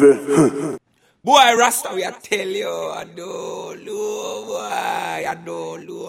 different. Rasta, we are tell you, don't know,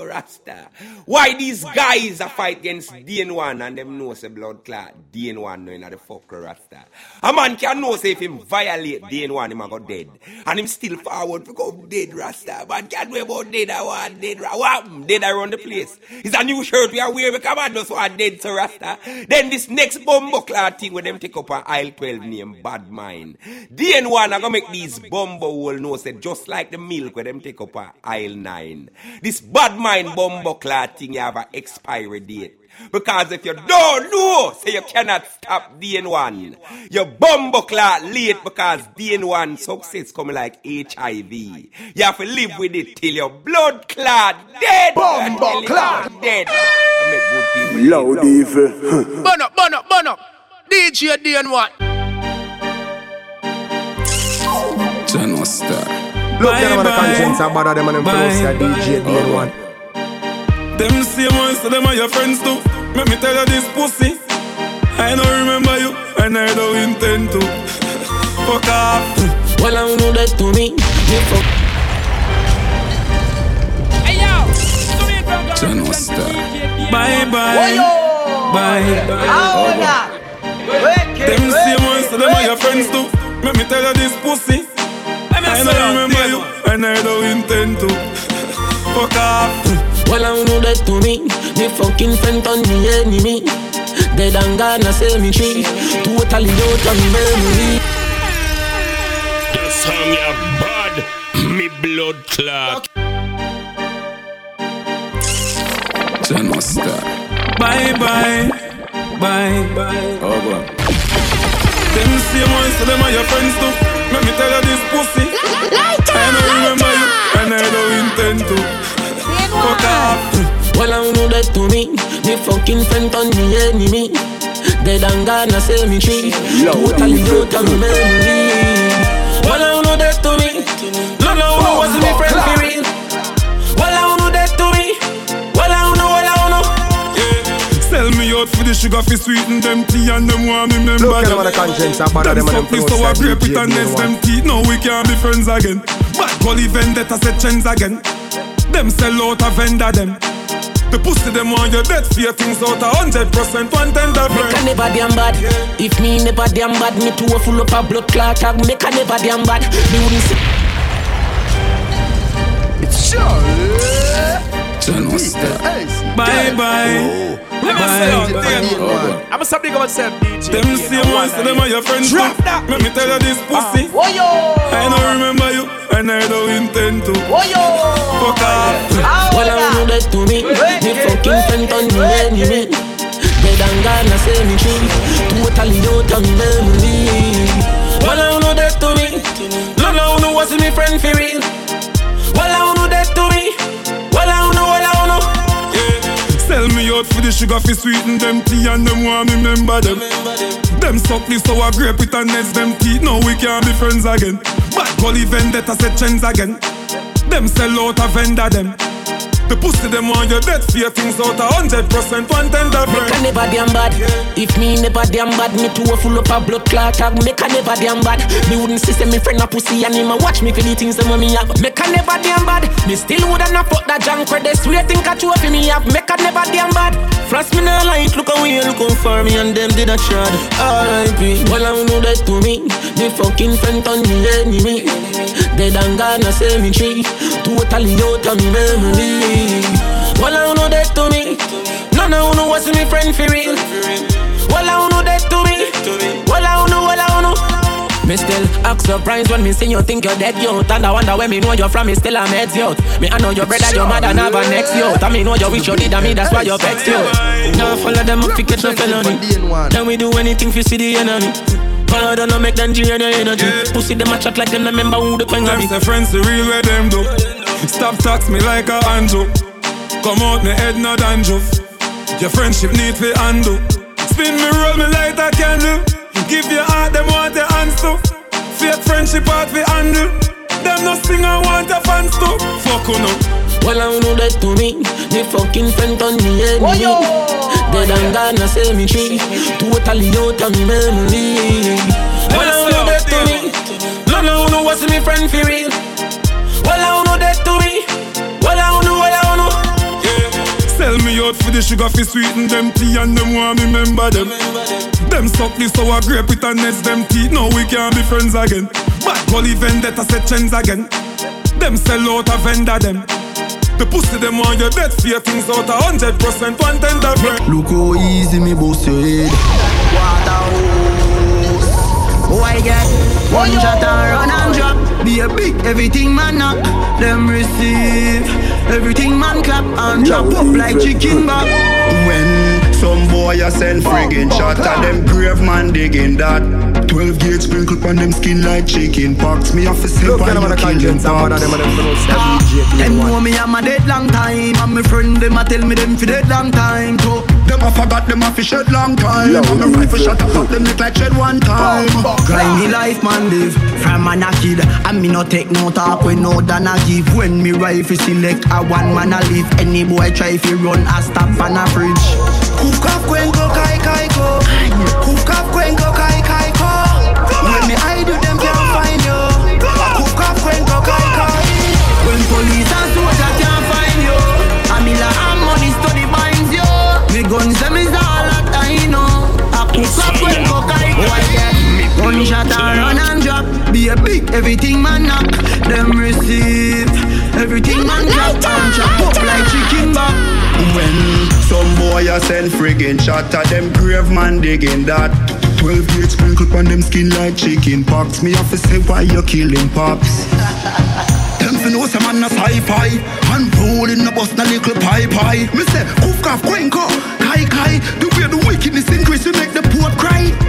Rasta. Why these guys are fight against DN1 and them know say blood clot DN1 knowing the fuck Rasta. A man can know say if him violate DN1, him a go dead. And him still forward to come dead, Rasta. Man can't know about dead, I want dead, what dead around the place. It's a new shirt we are wearing, because man just want dead, so Rasta. Then this next bomb clot thing with them take up an aisle 12 name, Bad Mind. DN1 are gonna make these bumbo will know say just like the milk where them take up a aisle 9. This Bad Mind bumbo clot thing you have an expiry date. Because if you don't know, say you cannot stop DN1. Your bumbo clot late because DN1 success coming like HIV. You have to live with it till your blood clot dead. Bumbo clot. dead. I make good people Loud live different. Burn up, burn up, burn up. DJ DN1. General Star. Look at them on the Bye, conscience and bother them and them bye. close to DJ DN1. Them same ones, so them are your friends too. Let me tell you this pussy. I don't remember you, and I don't intend to. Fuck off. Well, I know that to me. Me fuck Hey yo, Sunil from Ghana General represent Star. DJ Bye DN1. bye. Bye. Them same ones, so them are your friends too. Let me tell you this pussy. I don't remember you, and I don't intend to. Fuck off. Well, I know that to me. Me fucking friend on me enemy. Dead and gone, I say me tree. Totally out of me memory. The song ya bad, me blood clot. General Star. Bye bye. Bye bye. Boy. Them same ones, them are your friends too. Let me tell you this pussy. I don't remember you, and I don't intend to. Fuck off. Well, I know that to me. Me fucking friend on me enemy. Dead and gone, I say me tree. Totally out of me memory. Well, I know that to me. No, no, no, was me friend for the sugar fi sweeten them tea and them want me remember Look at them on the them. conscience and bother them and them fuck me close so I to grape it and next them DJ teeth. Now we can't be friends again. Bad gully vendetta set trends again. Them sell out a vendor them. The pussy them want your dead fear things out a hundred percent one tender Make a never damn bad. If me never damn bad, me too full up a blood clot. tag. Make a never damn bad. Me wouldn't see. General Star. Bye bye. Oh. Let me say out there. I'm a sub big about self DJ. Them same ones, so them are your friends. Drop that. Let me tell you this ah. pussy. I don't remember you, and I don't intend to. Fuck off. Well, I know that to me. Me fucking friend on me enemy. Dead and gone, I say me tree. Totally out of me memory. Well, I know that to me. No, no, no, was me friend for real. Well, I know that to me. Out for the sugar fi sweeten them tea and them want me remember them. Them suck the sour grape with and nets them teeth. Now we can't be friends again. Bad gully vendetta set trends again. Them sell out a vendor them. The pussy them want your dead fear things out a hundred percent one tender Make a never damn bad. If me never damn bad, me too full up a blood clot. Make a never damn bad. Me wouldn't see me friend a pussy and him a watch me for the things them me have. Make a never damn bad. Me still woulda not fuck that junk they swear think a true for me have. Make a never damn bad. Frost me no like look away looking for me and them did a trod. R.I.P. Well I know that to me. Me fucking friend on me enemy. Dead and gone I me tree. Totally out of me memory. I don't know that to me. No no no what's me friend for real. Well I know that to me. Well I know well I know. Me still act surprised when me see you think you're dead youth And I wonder where me know you're from, me still a meds youth Me I know your brother, your mother never next youth And me know you wish you did me, that's why you're vexed youth Now follow them up, catch no felony Then we do anything fi see the enemy them, no make them drain your energy Pussy them a chat like them, remember who the queen of me say friends the real where them do. Stop tax me like a anjo. Come out me head no dandruff. Your friendship need to undo. Spin me roll me light a candle. Give your heart them want your hands to. Fake friendship out fi handle. Them no sing I want a fans to. Fuck you no. Well, I know that to me. Me fucking friend on me enemy. Dead and gone, I say me tree. Totally out of me memory. Well, I know that to me. was me friend for real. Out for the sugar fi sweeten them tea and them want me remember them. Them suck the sour grape with a nest them teeth. Now we can't be friends again. But Gully vendetta set chains again. Them sell out a vendor them. The pussy them want your dead fear things out a hundred percent one tender friend. Look how easy me bust your head. Waterhouse. Boy get one shot and run and drop. Be a big everything man knock. Them receive everything man clap and chop up like chicken back. When some boy a send friggin' shot at them grave man digging that 12 gauge sprinkle on them skin like chicken pox. Me have to say Look on you the killing conscience, some of them pox them for no Ah, Them know me I'm a dead long time And my friend them a tell me them for dead long time too. Them a forgot them a fi shed long time Yo, And the rifle shot up up them neck like shed one time. Grimy life man live From man a kid And me no take no talk when no than a give. When me rifle select a one man a live Any boy try fi run a stop on a fridge. Kuf kaf kwen go kai kai ko Kuf kaf kwen go kai One shot and run and drop. Be a big everything man knock. Them receive Everything man drop. And chop up like chicken back When some boy a send friggin' shot at them grave man digging that. 12 gauge sprinkle on them skin like chicken pox. Me have to say why you killing pops. Them fi know some man a sci-fi. And rolling the bus na little pie pie Me say kuf kaf kwenko Kai kai. The way the wickedness increase You make the poor cry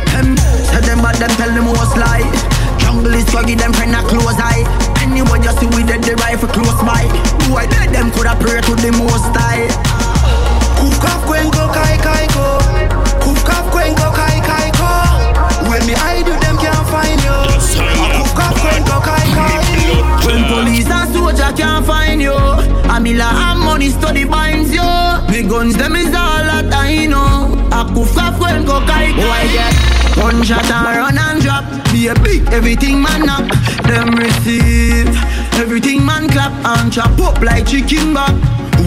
drop Be a big everything man knock Them receive Everything man clap and chop up like chicken back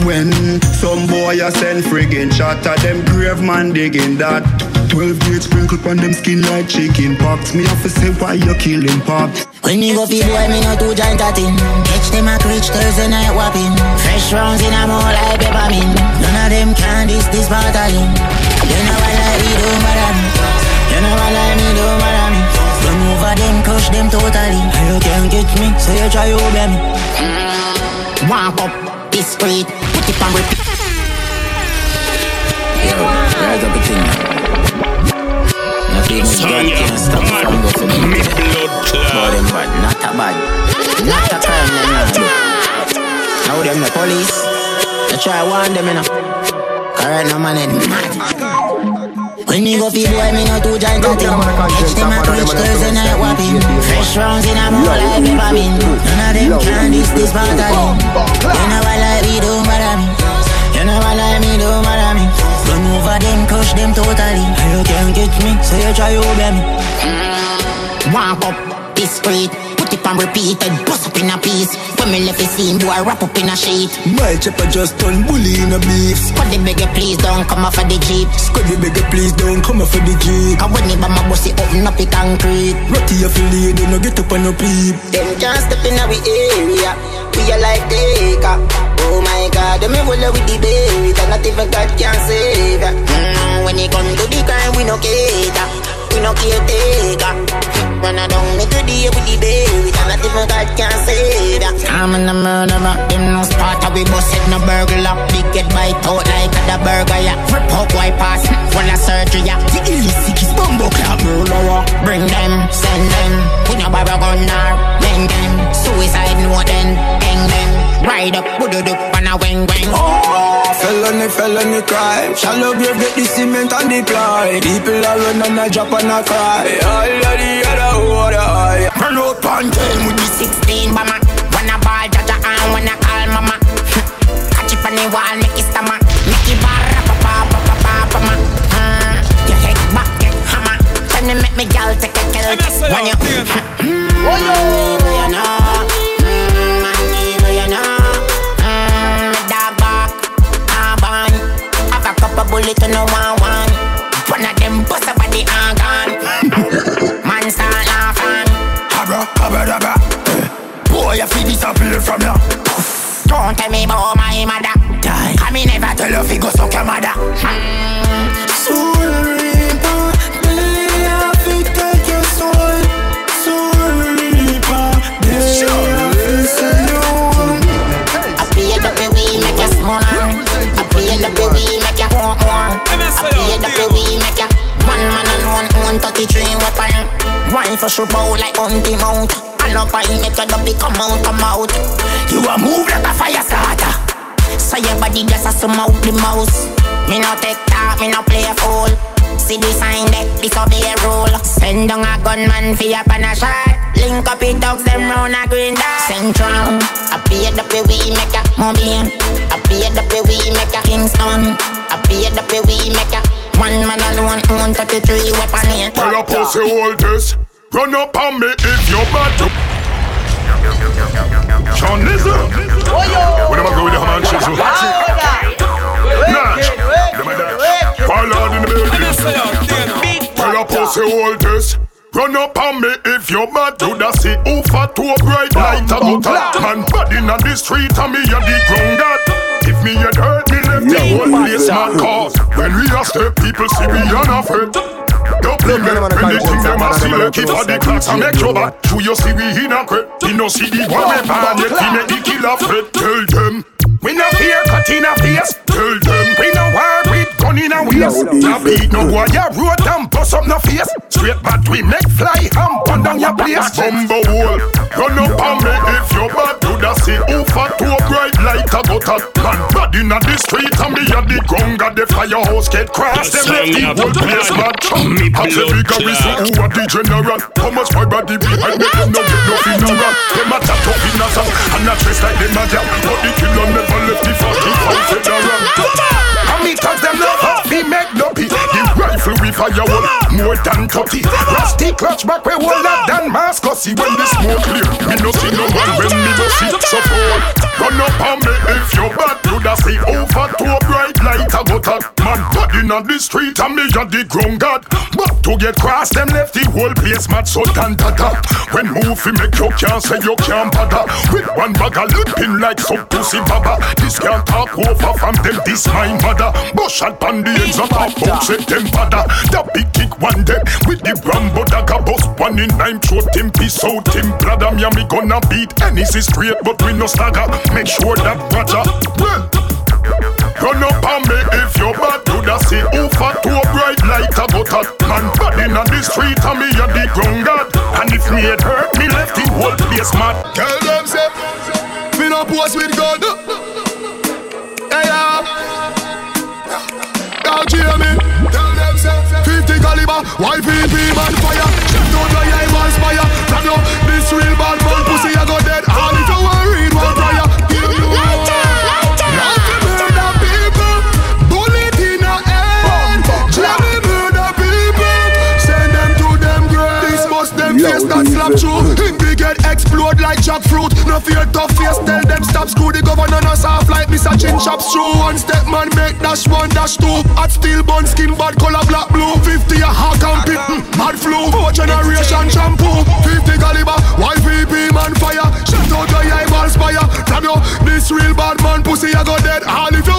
When some boy a send friggin' shot at them grave man digging that 12 gauge sprinkle on them skin like chicken pox Me have to say why you killing pops When me go fi boy, me no too giant at him. Catch them a creech Thursday night whopping. Fresh rounds in a more like peppermint. None of them can this this part of him. You know what like we do, madam. You know what like me do, madam. Run them, crush them totally. And you can't get me, so you try over me. Walk up this street, put it on repeat. Yo, rise up a thing. No feeling Song can't stop me from go for bad, them. blood Boy, clot. them bad, not a bad. Not a crime, them not. Now them the police. They try warn them, you know. Correct, no man, it mad. When me go fi boy, me no too giant at him. Catch them a preach Thursday night whopping. Fresh rounds in a more like peppermint. None of them can this this part of him. You know what like we do, madam. You know what like me do, madam. Run over them, crush them totally. And you can't get me, so you try over me. Walk up this street, put it on repeat and bust up in a piece. When me left the scene, boy, wrap up in a sheet. My chopper just turn bully in a beef the beggar, please don't come off of the jeep. Scuddy beggar please don't come off for the jeep Cause when the bomb bust it open up the concrete. Rocky affiliate, they no get up on no peep Them can't step in our area. We are like taker. Oh my God, them roll with the bait, and not even God can save ya. Mm, when it come to the crime, we no cater. We no caretaker. Run a down me to the with the bait, and not even God can save ya. I'm in a murderer, them no spot we bust it no burglar. Big get bite out like a the burger, yeah. Rip up white pass, full of surgery, yeah. The illicit is bumbo clap murderer. Bring them, send them, we no borrow gun nor bang them. Suicide no then, hang them. Ride up, put it up on a wing wing. Oh, felony, felony crime. Shallow grave get the cement and the climb. People are run and a drop and a cry. All of the other water high. Run out on game with the 16 bomber Wanna ball jaja and wanna call mama. Catch it on the wall, make it stammer. Make it bar, pa pa pa pa pa pa ma. Your head back, get hammer. Tell you make me gal take a kill. When you Oh yeah. I yo, mm, you know. Mm, mm, bullet to no one one. One of them bust up at the arm. Abracadabra, abracadabra. Eh. Boy, you feel disappear from ya. Don't tell me about my mother. Die. I me never tell you fi go suck your mother. Mm. Sorry, but they have to take your soul. Sorry, but. I feel the baby make you small. I feel the baby make you want more. I feel the baby make you one man and one own 33 weapon. For shoot bow like hunting mount. And up I make your dubby come out, come out. You a move like a fire starter. So your body just a some out the mouse. Me no take talk, me no play a fool. See the sign that this a be a rule. Send down a gunman for your pan a shot. Link up it dogs them round a green dot. Central, I pay the way we make ya Mobian. I pay the way we make ya Kingston. I pay the way we make ya One man alone own 33 weapon here. Tell a pussy hold this. Run up on me if you're bad to. Sean Lizzo. When am I going to Haman Shizu? Nash. Ballad in the building. Tell a pussy hold this. Run up on me if you're mad to the see who fat to a bright light a go top Man bad inna the street and me a the ground god If me a hurt me the whole place mad cause When we a step people see we unafraid Double me, anything them a see like if a the clocks a make trouble. Do you see we in a crate? You no see the one we bad yet we make the killer fret Tell them we no fear cut in a face. Tell them we no war with gun in a waist. No beat no boy ya road and bust up no face. Straight bad we make fly and burn down your place. Bumbo hole. Run up on me if light a gutter Man bad in a the street and me a the Got the firehouse get cross Them left the whole place mad Me blood clot. who a the general. How much my body behind me them no get no run Them a chat up in a song And a dress like them a jam. But the killer never left the fucking house federal And me cause them love how we make no pee The rifle we fire one more than 30 Rusty clutch back hold that than Mascot See when the smoke clear. Me no see no one when me no see So fall Run up on me if you bad You da see over to a bright light a go tot Man inna the street and me a the ground god. But to get cross them left the whole place mad so tan tata When move fi make you can't say you can't bother. With one bag lipping like some pussy baba. This can't talk over from them this my mother. Bush shot on the ends of our box set them bother The big kick one them with the Rambo dagger bust one in nine. Throat him piece out him. Bladder me and me gonna beat any straight but we no stagger. Make sure that Roger well Run up on me if you bad. To the see fat to a bright light a butter. Man bad inna the street and me a the ground god And if me it hurt me left the whole place mad. Tell them say, me no pose with God. 50 caliber, YPP man fire. Down the eye man spire. From you, this real bad man pussy I go dead. All if you want one prayer. You know. Not to murder people, bullet in the head. Jam me murder people, send them to them grave. This bust them face that slap through. Him big head explode like No fear tough face, tell them stop screw the governor no soft like Mr. Chin chops through. One step man make dash one dash two. At steel bun skin bad color black blue. 50 a hawk and pit, mm, mad flu. Four generation shampoo. 50 caliber, YPP man fire. Shut out your eyeball spire. From you, this real bad man pussy I go dead. All if you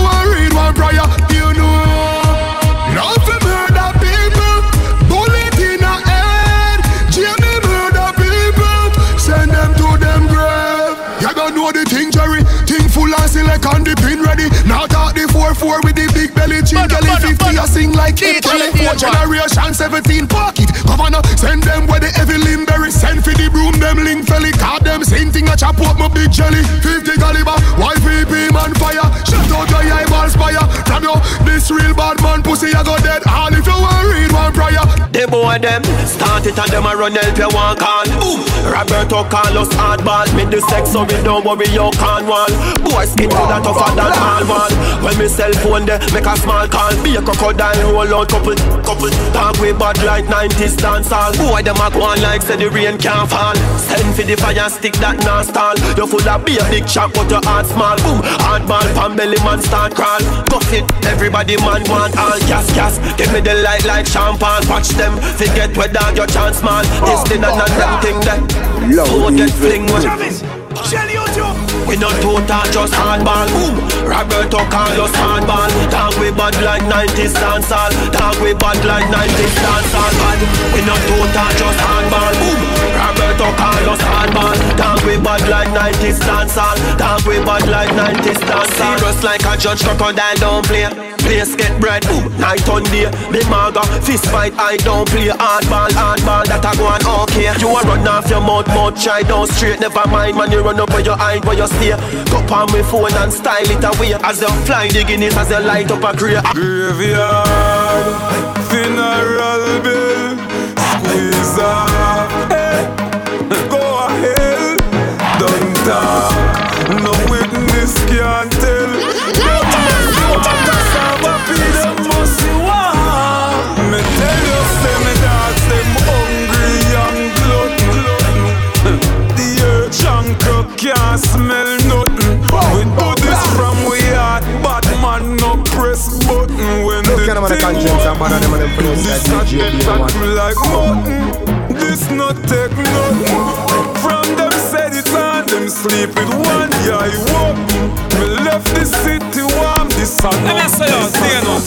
select on the pin ready. Now talk the 4-4 with the big belly chin Mother, Kelly 50 a sing like it. DJ Kelly 4 Ian generation 17 pocket Governor send them where the heavy limberry Send for the broom them link felly Call them same thing a chop up my big jelly. 50 caliber YPP man fire. Shut out your eyeball spire From you this real bad man pussy I go dead. All if you want read one prayer. The boy them start it and them a run help you one call. Boom. Roberto Carlos hardball. Me the sex so we don't worry you can't wall. Boy skin to that tougher than all wall. When me cell phone there make a small call. Be a crocodile roll out couple couple. Talk way bad like 90s dance hall. Boy them a go on like say the rain can't fall. Send for the fire stick that non stall. You full of be a big chop but your heart small. Boom. Hardball pan belly man start crawl. Buff it. Everybody man want all gas gas. Give me the light like champagne. Watch them forget where dog your chance man. This thing and none them thing that. So get fling with. Shell YouTube. We not total, just hardball. Boom. Roberto Carlos hardball. Talk we bad like 90s dancehall. Talk we bad like 90s dancehall. Bad. We not total, just hardball. Boom. Roberto Carlos hardball. Talk we bad like 90s dancehall. Talk we bad like 90s dancehall. Serious like a judge crocodile don't play. Place get bread. Boom. Night on day. Me maga. Fist fight I don't play. Hardball, hardball. That I go on okay. You a run off your mouth, mouth try down straight. Never mind man, you run up where your eye, where you stay. Go on my phone and style it away. As you fly the Guinness, as you light up a grey. Graveyard, funeral bill, squeeze up. Them on the conscience and bother them on them place This not DJ get Beer back want. me like mutton. This not take nothing from them. Said it on them sleep with one guy. Walk. Me left the city warm. This sun Let me say you, stay now.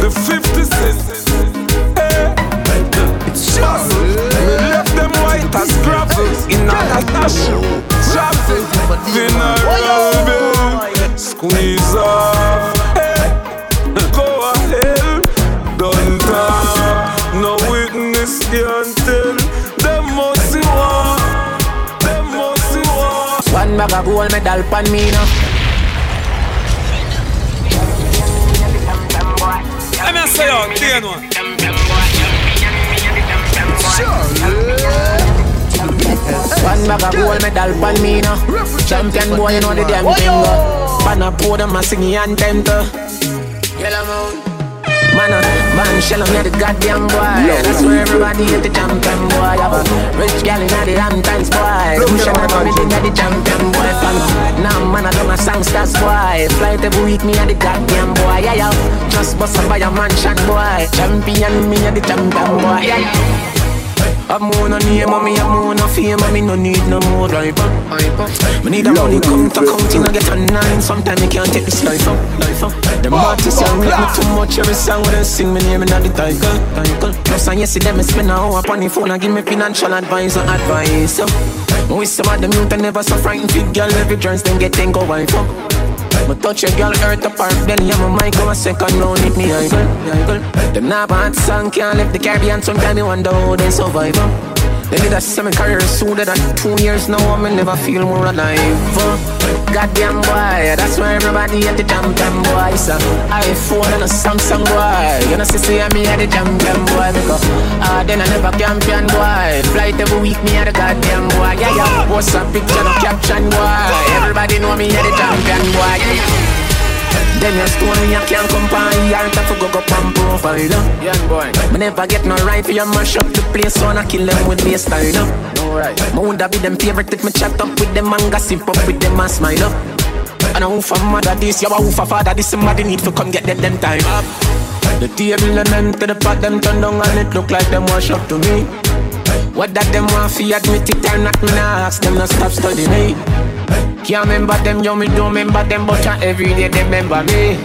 The 50 cents. Hey. It's just me left them white as gravel in a dash. Traffic, funeral bill, squeeze off. Witness can tell. Them must see war. Them must see war. One bag of gold medal pan me now. Let me say you, stay now. One bag of gold medal pan me now. Champion boy, you know the damn thing. Pan a pour them a sing the anthem to. Man, uh, man, shell me the goddamn boy. That's where everybody hit the champion boy. Have a rich gal in the Hamptons boy. Push at on me, they got the champion boy. Fan. Now man, I do my songsters boy. Flight every week, me a the goddamn boy. Yeah, yeah. Just bust up by a mansion boy. Champion, me a the champion boy. Yeah, yeah. I'm on a name, and me I'm on a fame, and me no need no more driver. Me need a money come to counting and get a nine. Sometimes me can't take this life up, life up. Them artists are rate me too much. Every song when they sing me name in the title, title. Plus and yes, them me spend a hour upon the phone and give me financial advice and advice. We some of them youth and never so frightened. Fit girl every chance them get ten go wife up. Touch a girl earth apart, then yeah, my mind come a second round hit me idle. Them not bad song can't live the Caribbean. Sometimes me wonder how they survive. Uh. They did a semi career sooner than two years now. I me never feel more alive. uh. Goddamn boy, that's why everybody at the champion boy. So iPhone and a Samsung boy. You know, see, see me at the champion boy. Because ah, then I never champion boy. Flight every week, me at the goddamn boy. Yeah, yeah. Post a picture, no caption boy. Everybody know me at the champion boy. Yeah, yeah. Then your stone you can't come by Art to go go pan profile uh. Young boy. Me never get no right for you mash up the place So I kill them with baseline uh. No right. Me woulda be them favorite if me chat up with them And gossip up with them and smile up. And a who for mother this You a who for father this Somebody need to come get them them time. Up The table and them to the pot them turn down And it look like them wash up to me. What that them want fi admit it or not Me nah ask them to stop studying me can't remember them, yo, me don't remember them, but uh, every day they remember me.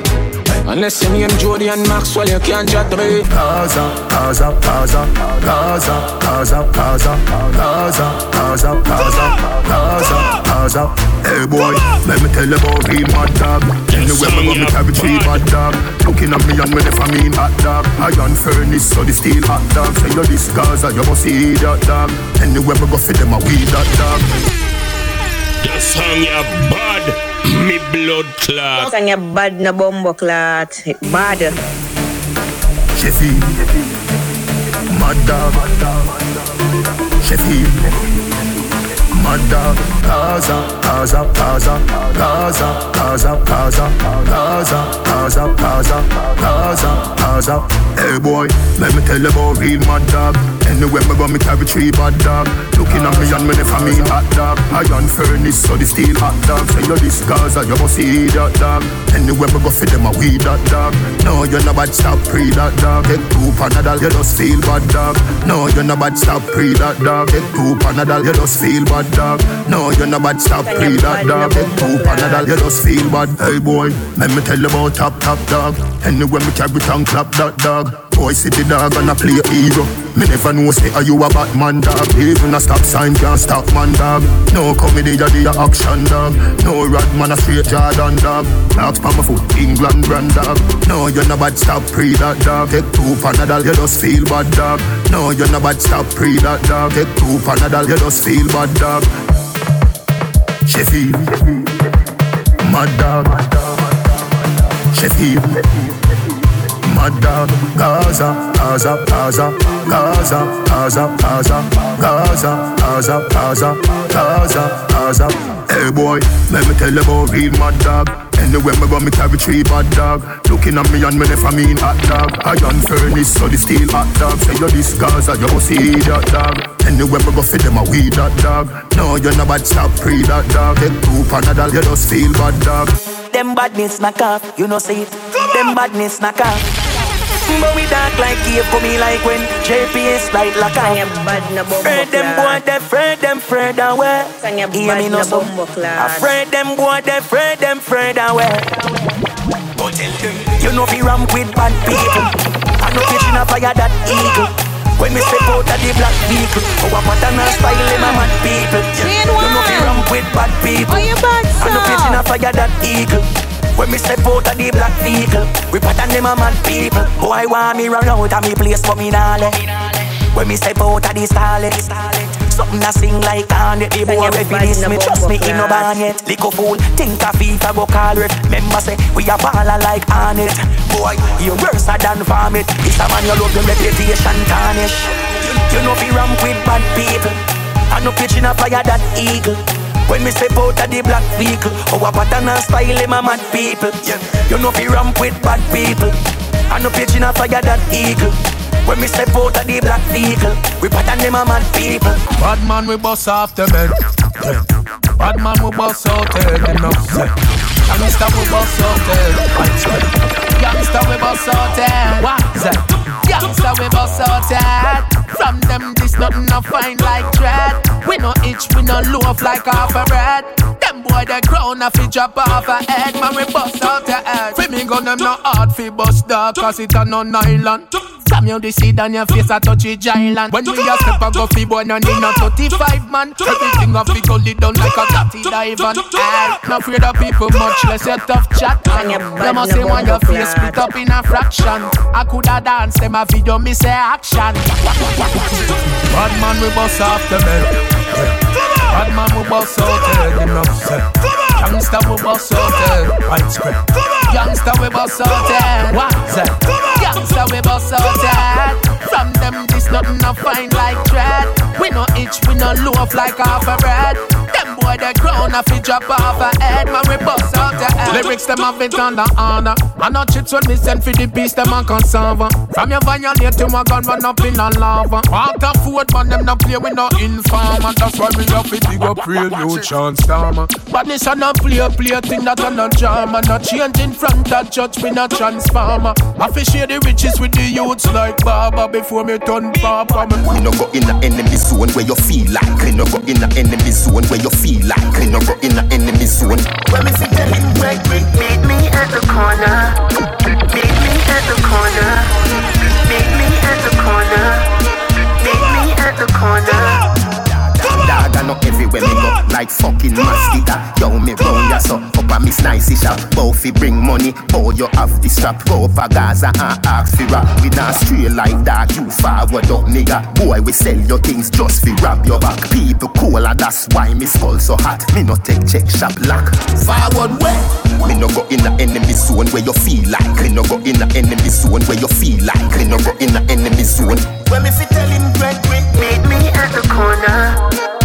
Unless you name Jody and Maxwell, you can't chat me. Gaza, Gaza, Gaza, Gaza, Gaza, Gaza, Gaza, Gaza, Gaza, Gaza, Gaza. Hey boy, let me tell you about real mad dog. Anywhere me go, me carry three bad dog. Looking at me and me I mean hot dog. Iron furnace, so the steel hot dog. Say you this Gaza, you must see that dog. Anywhere me go, for them a weed that dog. The song ya bad, me blood clot. Sang ya bad na bombo clat. Bad. Sheffield, mad dog. Sheffield, mad dog. Gaza, Gaza, Gaza, Gaza, Gaza, Gaza, Gaza, Gaza, Gaza, Gaza, Gaza. Hey boy, let me tell you about real mad dog. Anywhere me go, me carry three bad dog. Looking at me and me never mean hot dog. Iron furnace, so the steel hot dog. Say you this Gaza, you must see that dog. Anywhere me go, for them a weed that dog. No, you're not bad, stop pre that dog. Get two panadol, you just feel bad dog. No, you're not bad, stop pre that dog. Get two panadol, you just feel bad dog. No, you're not bad, stop pre that dog. Get two panadol, you just feel bad. Hey boy, let me tell you about top top dog. Anywhere me carry tongue clap that dog. Boy, see the dog and I play hero. Me never know say are you a Batman dog. Even a stop sign can't stop man dog. No comedy, ya the action dog. No rad man a straight Jordan dog. Dogs pa my foot, England brand dog. No, you're not bad, stop pre that dog. Take two panadol, you just feel bad dog. No, you're not bad, stop pre that dog. Take two panadol, you just feel bad dog. Sheffield, mad dog. Sheffield, mad dog. Gaza, Gaza, Gaza, Gaza, Gaza, Gaza, Gaza, Gaza, Gaza, Gaza, Gaza. Hey boy, let me tell you about real mad dog. Anywhere me go, me carry three bad dog. Looking at me and me never mean hot dog. Iron furnace, so the steel hot dog. Say you this Gaza, you must see that dog. Anywhere me go, for them a weed that dog. No, you're not bad, stop pre that dog. Get two panadol, you just feel bad dog. Them badness knock off, you know see it. Them badness knock off. But we dark like cave, for me like when JPS light like I am bad lock off. Afraid them boy, they afraid them afraid away. Hear me no so. Afraid them boy, they afraid them afraid away. You know fi ramp with bad people. I know kitchen a fire that eagle. When me step out of the black vehicle, our pattern and style them a mad people. You know fi ramp with bad people. I know kitchen a fire that eagle. When me step out of the black vehicle, we pattern them a mad people. Boy I want me run out of me place, but me nah let. When me step out of the starlet, something that sing like on it. The boy this me, trust me, in no ban yet. Lick a fool, think a FIFA go call ref. Member say we a baller like on it. Boy, you worse than vomit. This a man you love your reputation tarnish. You, you know fi ramp with bad people. I no pitching up a fire that eagle. When me step out of the black vehicle, our pattern and style them a mad people. Yeah. You know fi ramp with bad people. I no pitching a fire that eagle. When me step out of the black vehicle, we pattern them a mad people. Bad man we bust off the bed. Bad man we bust out head enough set. Gangsta we bust out head. Gangsta we bust out head. What's that? Gangsta we bust out head. From them this nothing no fine like dread. We no itch, we no loaf like half a bread. Them boy the crown a fi drop off a head. Man we bust out your head. Fi me gun them no hard fi bust dog, cause it a no nylon. From you the seed on your face a touch it giant. When we a step a go fi boy no need no 35 man. Everything a fi go lead down like a tatty dive on. Aye, afraid of people much less your tough chat. You must say when your face split up in a fraction. I coulda dance them a video me say action. Bad man we bust off the bed. Bad man we bust out head enough set. Youngster we bust out head. Widespread. Youngster we bust out head. What's that? Youngster we bust out head. From them this nothing no fine like dread. We no itch, we no loaf like half a bread. Them boy the crown a fi drop off a head. Man we bust out the head. Lyrics them have it on the honor. I know chits when me send for the beast them a conserve. From your violate to my gun run up in a lava. Walk a foot man them no play with no informer. That's why we love it big up real you chance starmer. But this a no play play thing that a no drama. No change in front of judge we no transformer. I fi share the riches with the youths like Baba before me turn papa. We no go in the enemy zone where you feel like. We no go in the enemy zone where you feel like. We no go in the enemy zone. When me see tell him break, meet, meet me at the corner. Meet me at the corner. Meet me at the corner. Meet me at the corner. Dog, I know everywhere me go like fucking mosquito. Yo, me round ya so up a miss nice shop. Both bring money, boy you have the strap. Go for Gaza and ask for rap. We not straight like that, you forward up nigga. Boy, we sell your things just fi rob your back. People cool and that's why me skull so hot. Me no take check shop lock. Forward way. Me no go in the enemy zone where you feel like. Me no go in the enemy zone where you feel like. Me no go in the enemy zone. When me fi tell him break, meet, meet me at the corner.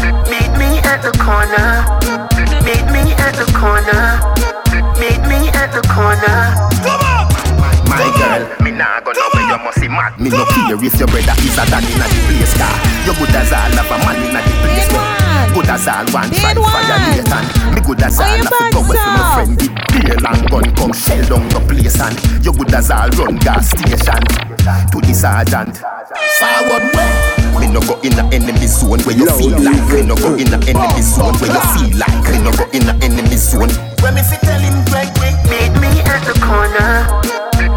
Meet me at the corner. Meet me at the corner. Meet me at the corner. Come on! My girl, on. me nah go nowhere, you must see mad. Me no care care if your brother is a dan inna the place car. You good as all have a man inna the place. me. Good as all one try fire Nathan. Me good as all have to go with my friend. The bail and gun come shell down the place and you good as all run gas station to the sergeant. Forward way. Me no go in the enemy zone where you feel like. Me no go in the enemy zone where you feel like. Me no go in the enemy zone. When me fi tell him quick, quick, meet me at the corner.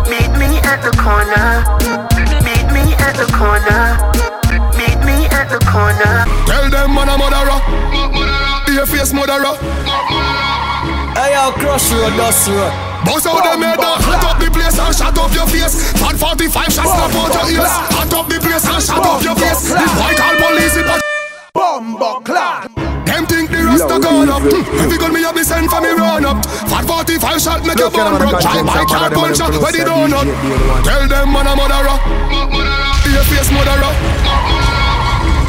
Meet me at the corner. Meet me at the corner. Meet me at the corner. Tell them man a murderer. Be a face murderer. Hey yo, crush road, dust road. Boss out them head and hot up the place and shut up your face. Fat 45 shots snap out your ears. Hot up the place and shut up your face. The white call police it. Bumbo clock. Them think the rasta gone up. Hmm. Every gun me have me send for me run up. Fat 45 shot make your bone broke. Try my car punch up where the donut. Tell them man a murderer. Be a face murderer.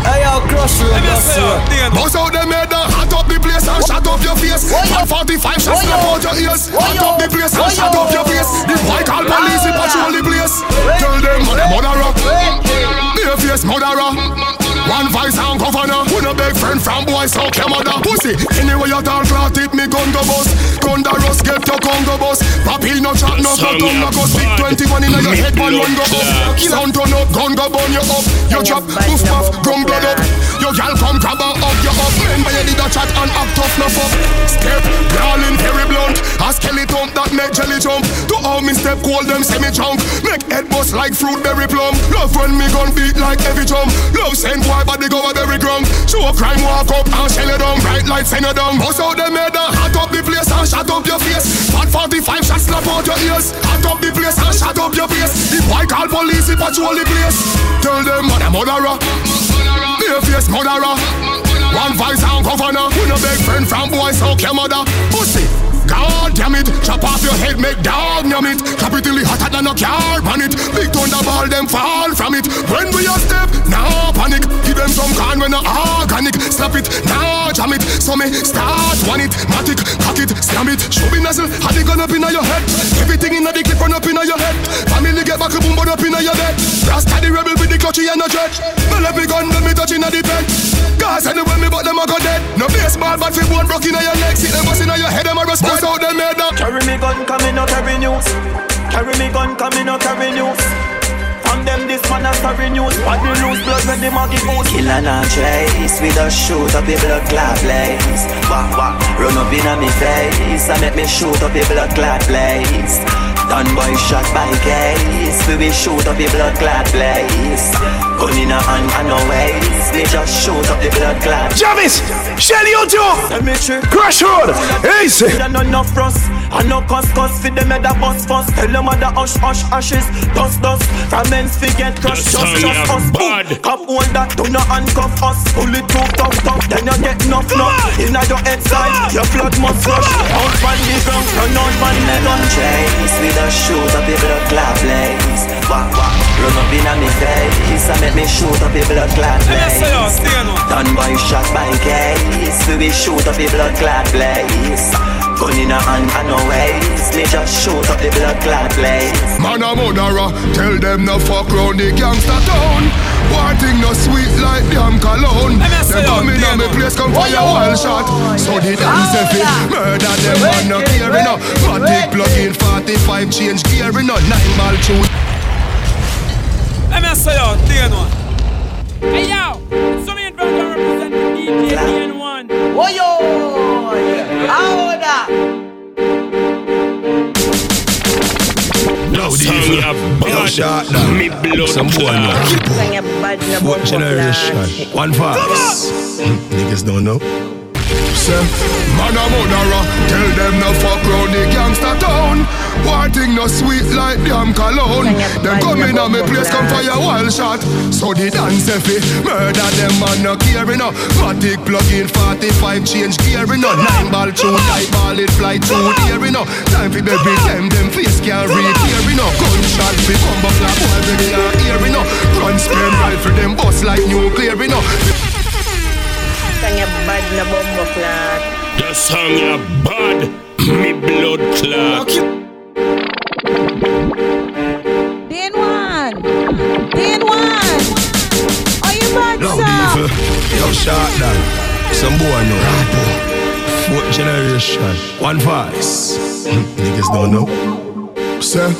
Hey yo, crush road, dust road. Out them head and hot up place and shut up your face. Fat 45 shots snap out your ears. Hot up the place and shut up your face. The white call police it patrol the place. Tell them a murderer. Be a face murderer. One vice and governor. Who no big friend from boy so your mother. Pussy. Anyway you talk clout tip me gun go bust. Thunder rust get your Congo bus Papi no chat no go gun no go Stick 21 in your head man one go up Sound turn up gun go burn you up. You drop poof puff gun blood up. Your gal come grab and up you up. Remember you did a chat and act tough no fuck. Step Darling very blunt. A skeleton that make jelly jump. To all me step cold them semi chunk Make head bust like fruit berry plum. Love when me gun beat like heavy drum. Love send boy body go a very ground Show up crime walk up and shell it down Bright lights send you down Bust out head and hot up the place and shut up your face. Fat 45 shots slap out your ears. Hot up the place and shut up your face. The boy call police he patrol the place. Tell them a murderer. A face murderer. One voice and governor. We no big friend from boy so your mother. Pussy God damn it, chop off your head, make dog yum it. Clap it till it hotter than a car on it. Big thunderball, them fall from it. When we a step, now panic. Give them some can when a organic. Slap it, now jam it. So me start one it, matic, cock it, slam it. Show me nozzle, had the gun up in your head. Everything in the clip run up in your head. Family get back a boom, but up in your bed. Rasta the rebel with the clutchy and a dread. No let me gun, let me touch in the bed. Cause anyway me but them a go dead. No baseball, but fi bone broke in your leg. See them bust in your head, them a respect. Bust out them head up. Carry me gun, come in, no carry news. Carry me gun, come in, no carry news. From them, this man a story news. What the lose blood when the maggie goes. Kill and a trace, we just shoot up the blood clot blaze. Wah wah, run up inna me face, and make me shoot up the blood clot blaze. Done boy shot by case, we will shoot up the blood clot blaze. Gun in a hand and no ways, we just shoot up the blood clot. Javis, Shelly Ojo, Crash Road, easy. There no enough rust, and no cuss cuss for them head a bust fuss. Tell them mother hush hush ashes, dust dust. From men's fi get crushed, just just us. Boom, Cop hold that, do not handcuff us. Pull it too tough tough, then you get enough enough. Inna your head side, your blood must rush. Out on the ground, run out man Me gun chase, we just shoot up the blood clot blaze. Wah wah, run up inna me face, and make me shoot up the blood clot blaze. Done boy shot by case, we will shoot up the blood clot blaze. Gun in a hand and no ways, me just shoot up the blood clot blaze. Man a murderer, tell them no fuck round the gangster town. One thing no sweet like damn cologne. They come in on me place, come fire wild shot. So the dance if it murder them man no care enough. Matic plug in 45 change gear enough. Nine ball tune. Let me say yo, DN1. Hey yo, some in front of represent DJ DN1. Oh yo, how that? No, DJ. Yo, shot down. Me blood Some boy now. Sing your bad in a What bumbo generation? One fast. Hmm, Niggas don't know. Say, man a murderer, uh, tell them no fuck round the gangster town. One thing no sweet like damn cologne. Them come in on me place, come fire wild shot. So the dance if it murder them man no care enough. Matic plug in 45 change gear enough. Nine ball through, light ball it fly through the air enough. Time for baby them, them face can't read here enough. Gunshot fi bumbo clap, boy ready now hear enough. Run spam rifle them bust like nuclear enough song ya bad na bombo clot. The song ya bad, me blood clot. Then one, then one, are you bad no, sir? Yo, shot that. Some boy know. Fourth generation, one voice. Niggas don't know. Say, eh?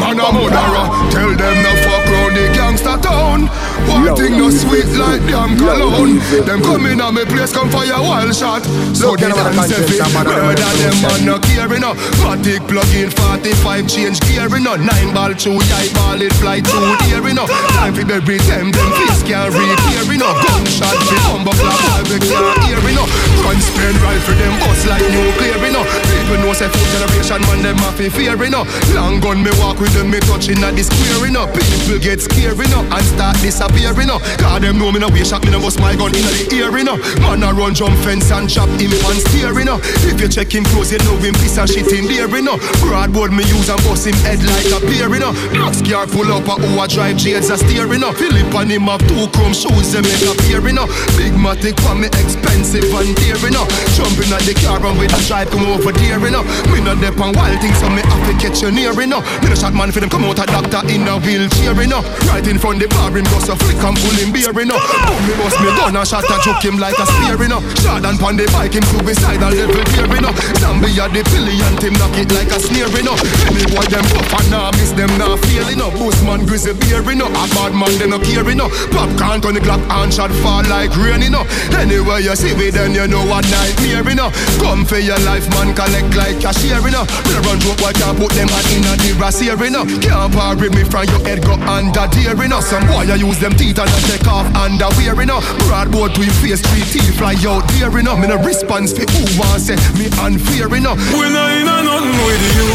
man a murderer Tell them no fuck round the gangster town. One thing no sweet like damn cologne. Them come in on me place come fire wild shot. So the dance if it Murder them man no care enough Matic plug in 45 change gear enough Nine ball through eye ball it fly through the air enough Time for bury them them face can't read here enough Gunshot fi bumbo clap we can't hear enough Gun spin rifle them bust like nuclear enough People know say fourth generation man them have fi fear enough Long gun me walk with them, me touching at the square enough. People get scared enough and start disappearing up. Cause them know me no way shot, me no bust my gun in the ear enough. Man a run jump fence and chop him and steering up. If you check him close, you know him piss and shit in there enough. Broadboard me use and bust him head like a beer enough. Box car pull up a who drive jades a steering up. Philip and him have two chrome shoes, them make a peer enough. Big matic for me expensive and dear enough. Jumping at the car and with a drive come over there enough. Me not dep on wild things, so me have to catch you near enough. Me no shot man for them come out a doctor in a wheelchair enough. Right in front the bar him bust a flick and pull him beer enough. But me bust me gun and shot a juke him like a spear enough. Shot and pon the bike him suicidal level gear enough. Zombie at the pilly and him knock it like a snare enough. Any boy them tough and nah miss them nah feel enough. Boost man grizzly beer enough. A bad man they no care enough. Popcorn on the clock and shot fall like rain enough. Anywhere you see me then you know what nightmare enough. Come for your life man collect like cashier enough. No run joke boy can't put them hand in a the brassiere enough. Can't par with me from your head go under deer enough. Some boy I use them teeth and I take off underwear enough. Broadboard to your face three teeth fly out there enough. Me no response for who want say me unfair enough. We not in a nothing with you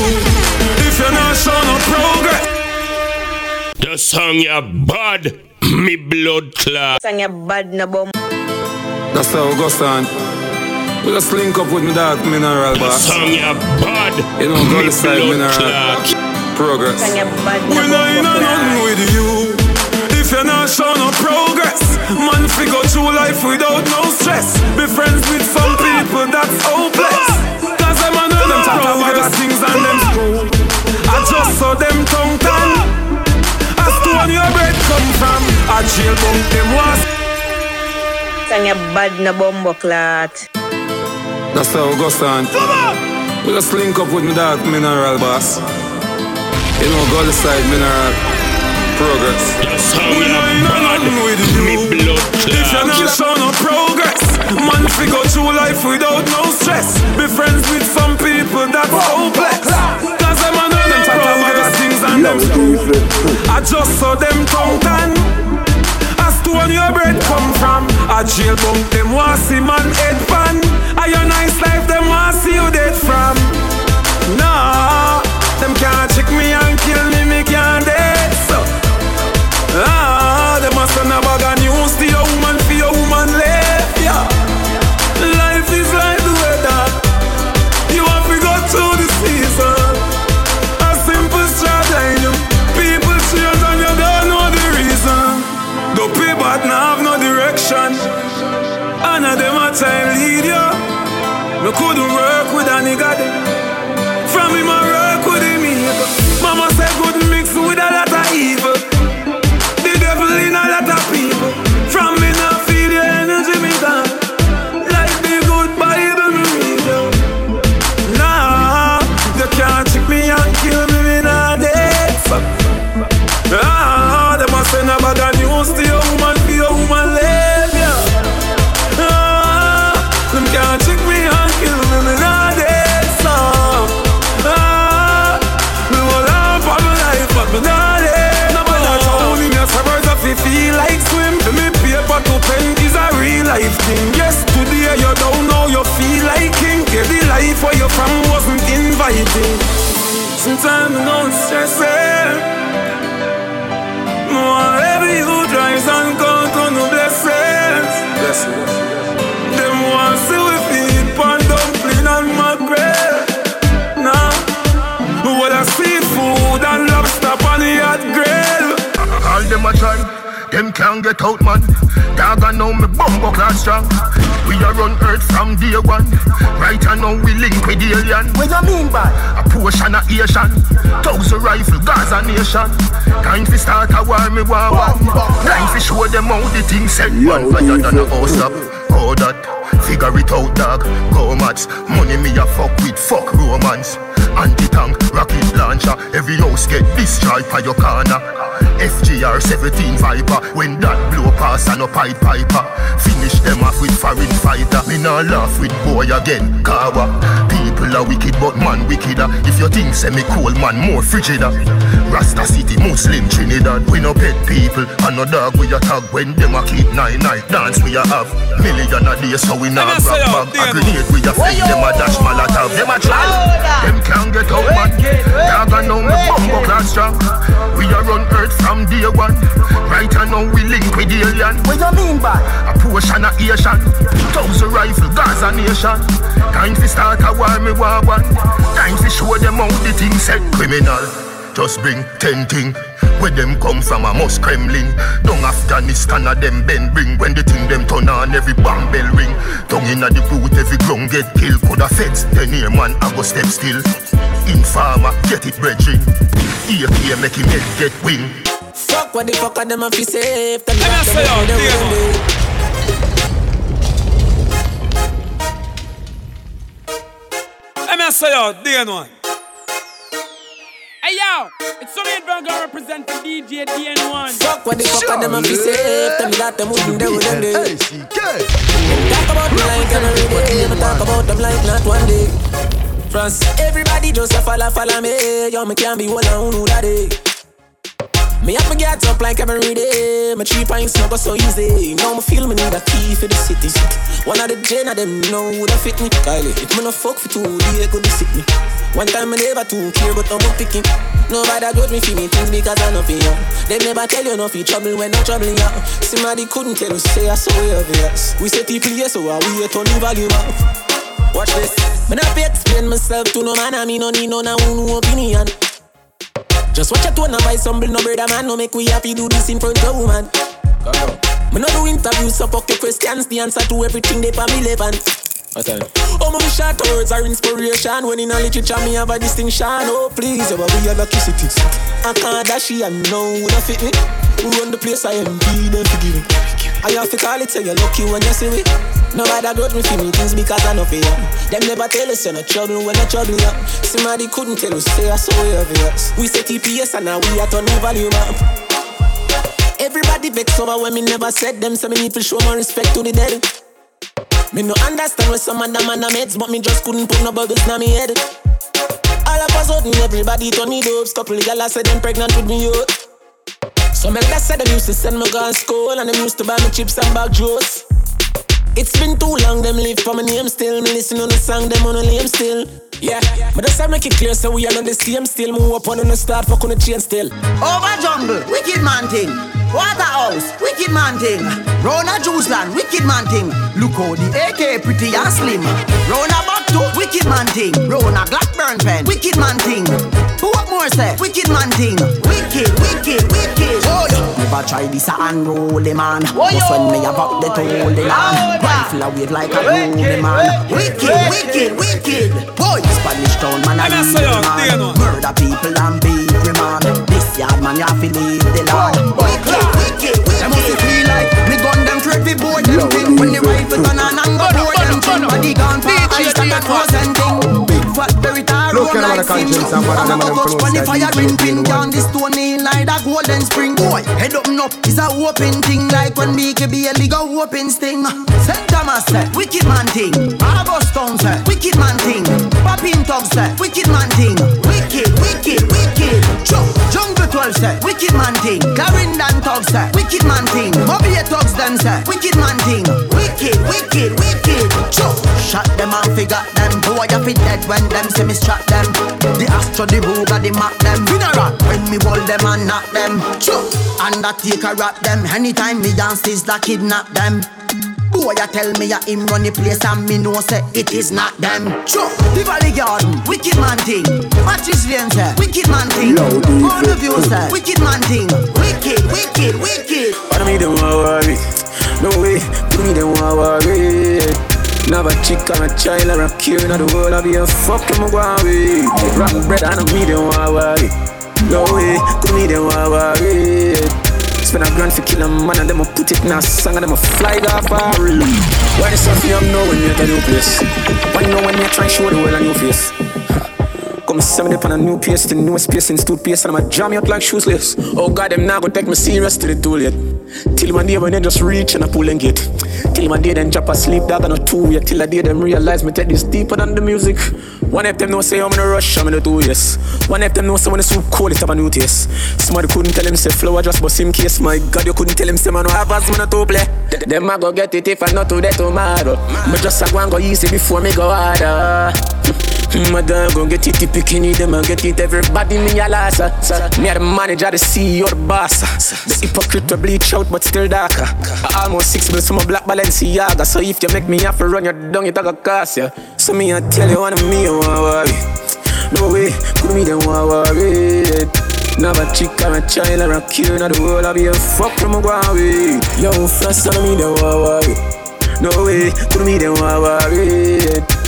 If you're not showing no progress The song ya bad, me blood clot. Sang ya bad na bomb. That's how it goes on We just link up with me dark mineral The boss song ya bad, You know, go me side blood mineral clot. Progress. Sang ya bad na We not in a nothing with you If you're not showing no progress Man fi go through life without no stress. Be friends with some people that's hopeless. Cause them a know them talk about the things and them screw I just saw them tongue tan As to when your bread come from I jail bunk them was Sang ya bad na bombo clat. That's how it goes on! We just link up with me dark mineral boss. You know go side mineral Progress. The song We ya not in a bad, with me you blood If you're not clot. showing no progress. Man fi go through life without no stress. Be friends with some people that's hopeless. Cause them a know them talk about the things and them screw I just saw them tongue to your bread come from. A jail bunk them want see man head pan A your nice life them want see you dead from. Nah Them can't check me and kill me, One fire than a house up. Oh that. Figure it out, dog. Go mats. Money me a fuck with, fuck romance. Anti-tank, rocket launcher. Every house get destroyed by your corner. FGR 17 Viper. When that blow pass and a pipe piper. Finish them off with foreign fighter. Me nah laugh with boy again. Kawa. People are wicked, but If you think say me cool, man more frigider. Rasta City, Muslim Trinidad. We no pet people. And no dog we a tag when them a keep nine night dance we a have. Million a day so we not grab bag. A grenade we a fling them a dash molotov. Them a try. Them can't get out man. Dog a know me bumbo class strong. We a run earth from day one. Right and now we link with the alien. What you mean by? A portion of Asian. Thousand rifle, Gaza nation. Time to start a war, me war one. Time to show them how the thing said criminal. Just bring ten thing. Where them come from a must Kremlin Down Afghanistan a them bend bring When the thing them turn on every bomb bell ring Down inna the boot every ground get killed Coulda feds ten year man I go step still Informer get it brethren Here here make him head get wing Fuck what the fuck are them a fi safe Them Let me not say them out, them dear them man. them. Let me say out, day one. Hey yo, it's Soviet Burger representing DJ DN1. Fuck what the fuck are them a fi safe. Them that them wouldn't do them day Talk about me like every day But talk about them like not one day. France, everybody just a follow, follow me. Yo, me can't be one on who that day Me have to get up like every day My three pints not go so easy. Now me feel me need a key for the city. One of the gen of them know who that fit me. Kylie, if me no fuck for two days, could sick me. One time me never too care, but I'm picking. Nobody got me feel me things because I know for They never tell you no fi trouble when no trouble you Somebody couldn't tell us, say I saw obvious We say people here, so I wait on the volume up. Watch this. Me not fi explain myself to no man, I me no need no now no opinion. Just watch your tone and vice humble, no brother man, no make we happy do this in front of woman. Me no do interviews, so fuck your questions, the answer to everything they for me relevant. Oh, my short words are inspiration. When in a literature, me have a distinction. Oh, please, yeah, but we are lucky cities. I can't dash it and know who don't fit me. Who run the place, I am be them forgive me. I have to call it, say you're lucky when you see me. Nobody got me for me things because I know for you. Them never tell us you're not trouble when you're trouble, yeah. Somebody couldn't tell us, say I saw you obvious. We say TPS and now we are turning volume up. Everybody vex over when me never said them, so me need to show more respect to the dead. Me no understand where some of them man a meds, but me just couldn't put no bubbles in me head. All of a sudden, everybody turn me dopes. Couple of gyal said them pregnant with me, yo. Some elders said them used to send me gun school, and them used to buy me chips and bag juice. It's been too long, them live for my name still. Me listen on the song, them on the name still. Yeah, but that's how make it clear, so we are on the same still. Move up on the start, fuck on the chain still. Over jungle, wicked man thing. Waterhouse, wicked man thing. Rona Juice Land, wicked man thing. Look how the AK pretty and slim. Rona Batu, wicked man thing. Rona Blackburn pen, wicked man thing. Who what more say? Wicked man thing. Wicked, wicked, wicked. Oh, yeah. Never try this unruly man. Oh, Just when me about the holy land. Rifle a wave like a ruly man. Wicked, wicked, wicked. Boy, Spanish town man a Let say evil out, man. no. Murder people and beat man. This yard man you have to leave the land. Wicked, wicked, wicked. Them must feel like me gun them straight fi board them thing. When the rifle turn on and go board them thing. Body gone for ice and thing. Big fat berry tar at like conscience and I go touch on the fire ring pin down the stone hill like that golden spring. Boy, head up up is a open thing like when BKB a go open sting. St. Thomas say wicked man thing. August Town say wicked man thing. Papin Tug say wicked man thing. Wicked, wicked, wicked. Jungle 12 say wicked man thing. Clarendon Tug say wicked man thing. Mobile them say wicked man thing. Wicked, wicked, wicked. Jump, shot them and figure them. Boy, you fit dead when them see me strap them. The Astro, the Ruger, the Mac them. Funeral when me hold them and knock them. Jump, Undertaker rap them. Anytime me dance is that kidnap them. Boy, you tell me ya him run the place and me know say it is not them. Sure, the Valley Garden, wicked man thing. Matches Lane say, wicked man thing. All the views say, wicked man thing. Wicked, wicked, wicked. What me them want worry? No way, put me them want worry. Never chick and a child or a cure in the world. I be a fucking Mugwawi. Rock bread and me them want worry. No way, put me them want worry. Spend a grand for kill a man and them a put it in a song and them a fly a reel. Why the stuff you know when you're at a new place? Why you know when you're trying to show the world a new face? Come me up on a new pace, the newest pace in toothpaste, and I'ma jam you out like shoeless. Oh God, them now go take me serious to the tool yet. Till one day when they just reach and I pull and get. Till one day then drop asleep, dog on a two yet. Till the day them realize me take this deeper than the music. One of them know say I'm in a rush, I'm in a two yes. One of them know say when the soup cold, it's have a new taste. Somebody couldn't tell him say flow, I just bust him case. My God, you couldn't tell him say man no have as man a two play. Them I go get it if I not to that tomorrow. Me just a go and go easy before me go harder. My dog gon' get it, the bikini, them and get it, everybody me a loss. Me a the manager, the CEO, the boss. The hypocrite will bleach out, but still darker. I almost six bills from a black Balenciaga. So if you make me have to run your down, it a go cost ya. So me a tell you one of me, you want worry. No way, put me them want worry. Never chick or a child or a cure, not the world I be a fuck from a guawi. Yo, first on me, them want worry. No way, put me them want worry.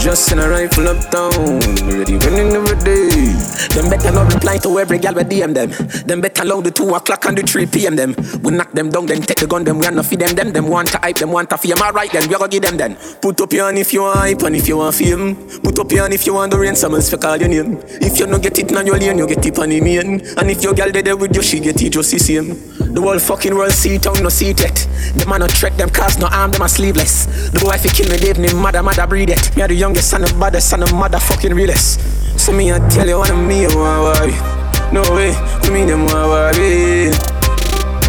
Just in a rifle uptown, ready winning every day. Them better not reply to every gal we DM them. Them better allow the 2 o'clock and the 3 p.m. them. We knock them down, then take the gun them. We are not feed them, them. Them want to hype, them want to fame. Alright then, we are gonna give them then. Put up your hand if you want hype and if you want fame. Put up your hand if you want the rain, summons for call your name. If you no get it on your lane, you get it on the main. And if your gal dead there with you, she get it just the same. The whole fucking world see tongue, no see it. Them man no track, them cars no arm, them a sleeveless. The boy if he kill me, Dave, name mother, mother breed it. Me a the youngest son of baddest son of motherfucking realest. So me I tell you one of me, you want worry. No way, you mean them want worry.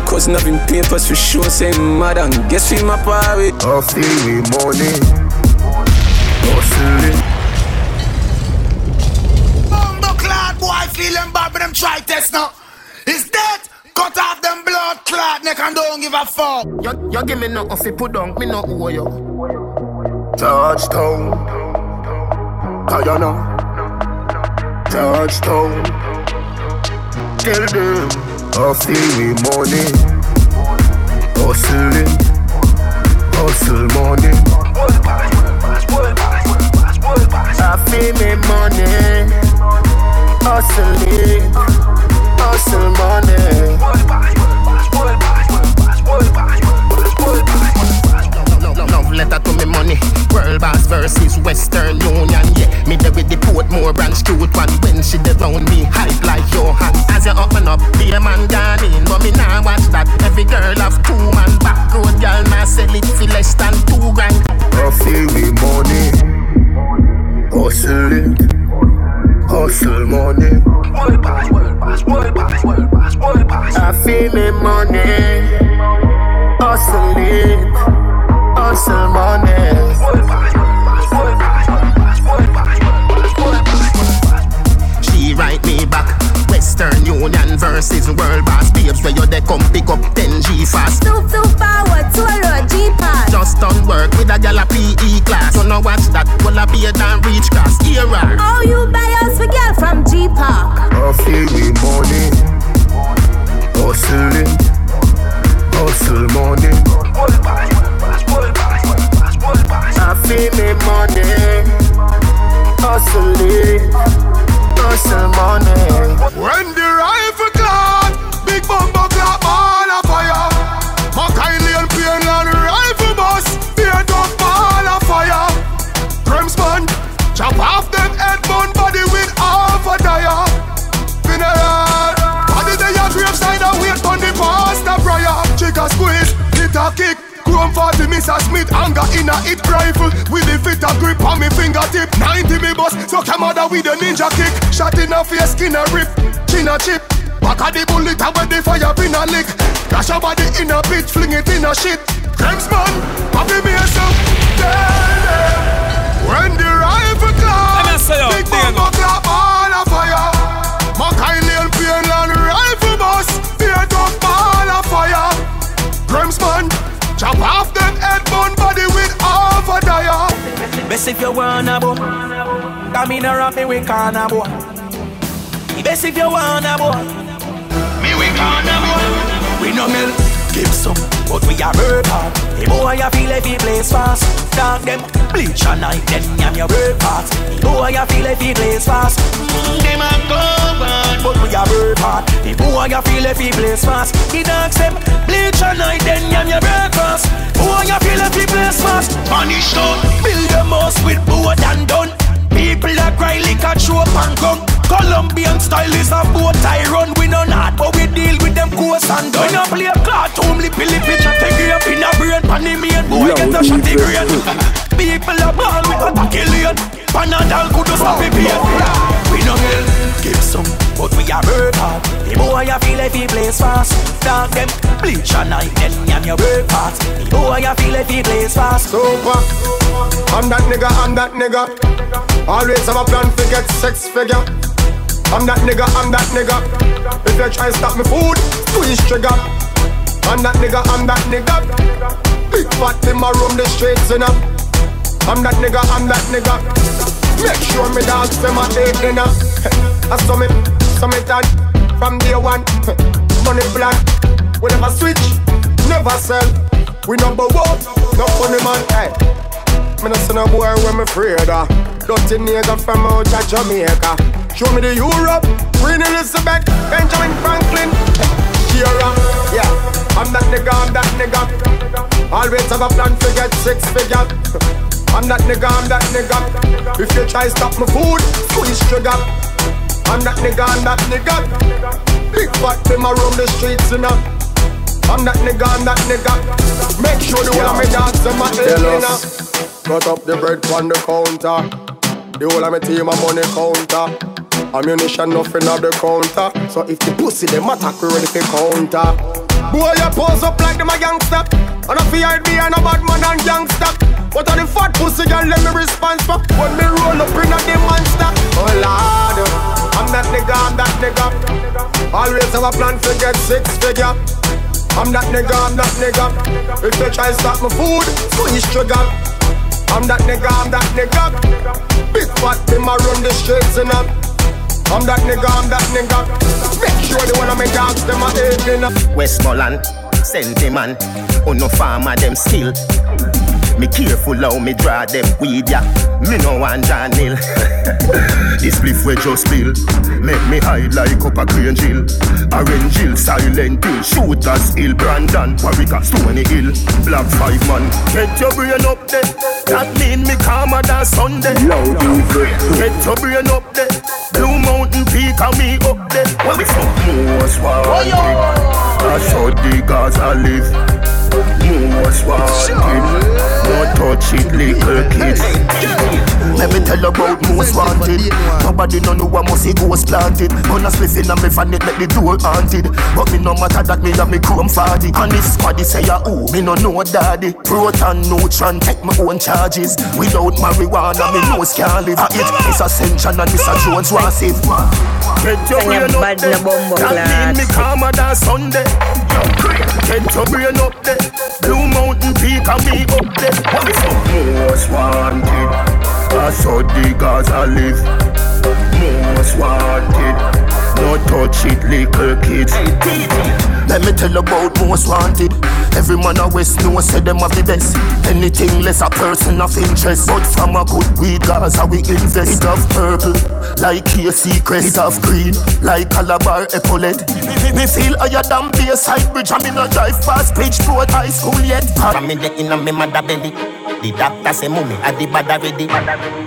Cause nothing papers for sure, say mother, and guess we my party. I feel we money, hustling. Bumbo clad boy feeling bad, but them try test now. It's dead. Cut off them blood clot neck and don't give a fuck. You, you give me nothing fi put down, me no owe you. Touchdown, Guyana. Touchdown, tell them I feel we money, hustling, hustle money. I feel me money, hustling, hustle money. Love letter to me money. World boss versus Western Union. Yeah, me there with the Portmore branch cute one. When she dey round me, hype like Johan. As you open up, be a man fling it in a shit Crimsman, happy me yourself Tell them When the rifle clap Big bumbo clap all a fire. Mackay Lane, Painland, rifle bus Beard up all a fire. Grimsman, chop off them head bone body with half a tire. Best if you wanna bo. Come in around me we canna Work hard The boy you feel if he plays fast Dog them Bleach a night Then yam your work hard The boy you feel if he plays fast Them a bad But we are work hard The boy you feel every place fast. The dark them bleach at night, then yam your breakfast. Boy, you feel every place fast. Punish down, build your house with board and done. People that cry like a trope and gun. Colombian style is a boat I run. We no not, but we deal with them course and done. When you play a cartoon, lippy lippy chat take up in a brain. Panny me boy get a shot green. People are ball with a tackle. Panadol could just stop it pain. We no hell, give some, but we are work hard. The boy you feel like he plays fast. Dark them bleach at night, then yam your hard. The boy you feel like he plays fast. Super, I'm that nigga, I'm that nigga. Always have a plan to get sex figure. I'm that nigga, I'm that nigga. If you try to stop me food, squeeze trigger. I'm that nigga, I'm that nigga. Big fat in my room, the streets enough. I'm that nigga, I'm that nigga. Make sure me dogs them a eat dinner. I saw me, saw me done from day one. Money plan, we never switch, never sell. We number one, no funny man. Hey, me no see no boy when me afraid of. Dirty nigga from out of Jamaica. Show me the Europe, Queen Elizabeth, Benjamin Franklin. Kira, uh, yeah. I'm that nigga, I'm that nigga. Always have a plan to get six figure. I'm that nigga, I'm that nigga. If you try stop my food, squeeze trigger. I'm that nigga, I'm that nigga. Big fat them around the streets, know. I'm that nigga, I'm that nigga. Make sure the whole of me dogs them a you know. Cut up the bread on the counter. The whole of me team a money counter. Ammunition nothing on the counter. So if the pussy them attack, we ready for counter. Boy, you pose up like them a gangster. And I fear it be a bad man and gangster. What are the fat pussy girl let me respond for? When me roll up in a the monster. Oh lord, I'm that nigga, I'm that nigga. Always have a plan to get six figure. I'm that nigga, I'm that nigga. If you try to stop my food, squeeze trigger. I'm that nigga, I'm that nigga. Big fat him a run the streets and up. I'm that nigga, I'm that nigga. Make sure the one of my dogs them a eating up. Westmoreland, sentiment, oh no farmer them still. Me careful how me draw them weed ya. Me no want John Hill. this spliff we just spill. Make me high like up a green Jill. Orange Hill, silent hill. Shooters hill, Brandon, Warwick, Stony Hill. Black five man. Get your brain up there. That mean me calmer than Sunday. Get your brain up there. Blue Mountain Peak and me up there. When we fuck most wanted. I saw the Gaza live. Most wanted. Don't touch it, little kids. Let me tell you about most wanted. Nobody no know what must ghost planted. Gonna spliff in me fan it, make the door haunted. But me no matter that me have me chrome 40. And if squaddy say ya ooh, me no know daddy. Proton, neutron, take my own charges. Without marijuana, me no can't live. It is Ascension and Mr. Jones want save. Get your brain up there. That mean me calmer than Sunday. Get your brain up there. Blue Mountain Peak and me up there. Most wanted. I saw the Gaza live. Most wanted. No touch it, little kids. Let me tell about most wanted. Every man a West know say them have the best. Anything less a person of interest. But from a good weed, Gaza we invest. It have purple, like a secret. It have green, like Calabar Epaulet. Me feel higher than Bayside Bridge. I'm in a drive past Bridgeport High School yet. I'm in the inner me mother belly. The doctor say mummy at the bad already.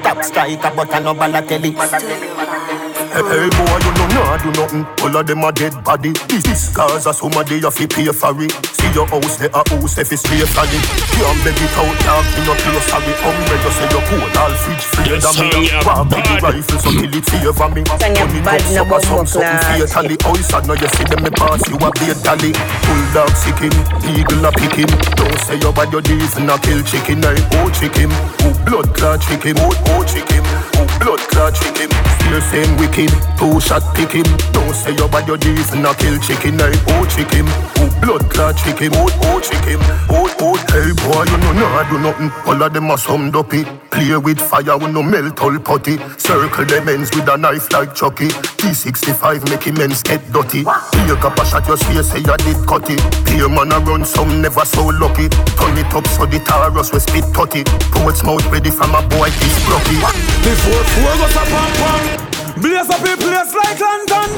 Top striker but I no Balotelli. Hey, hey boy, you know nah do nothing. All of them a dead body. This, this cause of somebody you fi pay for it. See your house, they a house if it's pay for it. Can't beg it out, dog. You no play sorry. Hungry, you say you cold. All fridge free than me. Walk with the rifle so till it favor me. Money cup sucker some something fatally. House I know you see them me pass you a beer tally. Bulldog sick him, eagle a pick him. Don't say you bad your days and a kill chicken. I oh chick him, oh blood clot chick him, oh oh chick him, oh blood clot chick him. Still same wicked, two shot pick him. Don't say you bad your and a kill chicken. I oh chick him, oh blood clot chick him, oh oh chick him, oh oh. Hey boy, you know nah do nothing. All of them a some dopey. Play with fire, we no melt all putty. Circle them ends with a knife like Chucky. T65 make him ends get dirty. Take up a shot your face, say you did cut it. Peer man a run some never so lucky. Turn it up so the Taurus we spit tutty. Portsmouth ready from a boy this blocky. Before four goes a pam Blaze up a place like London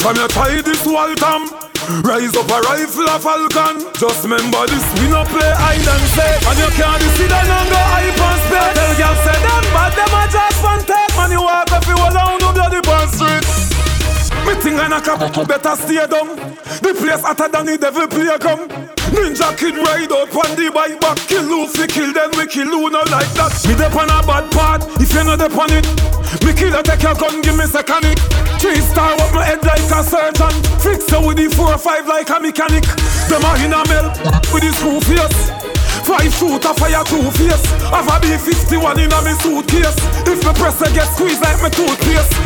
Come here, try this wall tam. Rise up a rifle a falcon. Just remember this, we no play hide and seek. And you can't down and go hype and spec. Tell girl say them bad, them a just fun take. Man, you walk up, you all down no bloody burn street. Me think I knock up, better stay down. The place hotter than the devil playground. Ninja kid ride out on the bike back Kill Luffy, kill them, we kill who not like that Me dep on a bad part, if you not dep on it Me kill a take your gun, give me second it Three star up my head like a surgeon. Fix you with the four or five like a mechanic. Them a in a melt with the screw face Five shooter fire two face Have a B51 in a me suitcase. If me press I get squeezed like me toothpaste.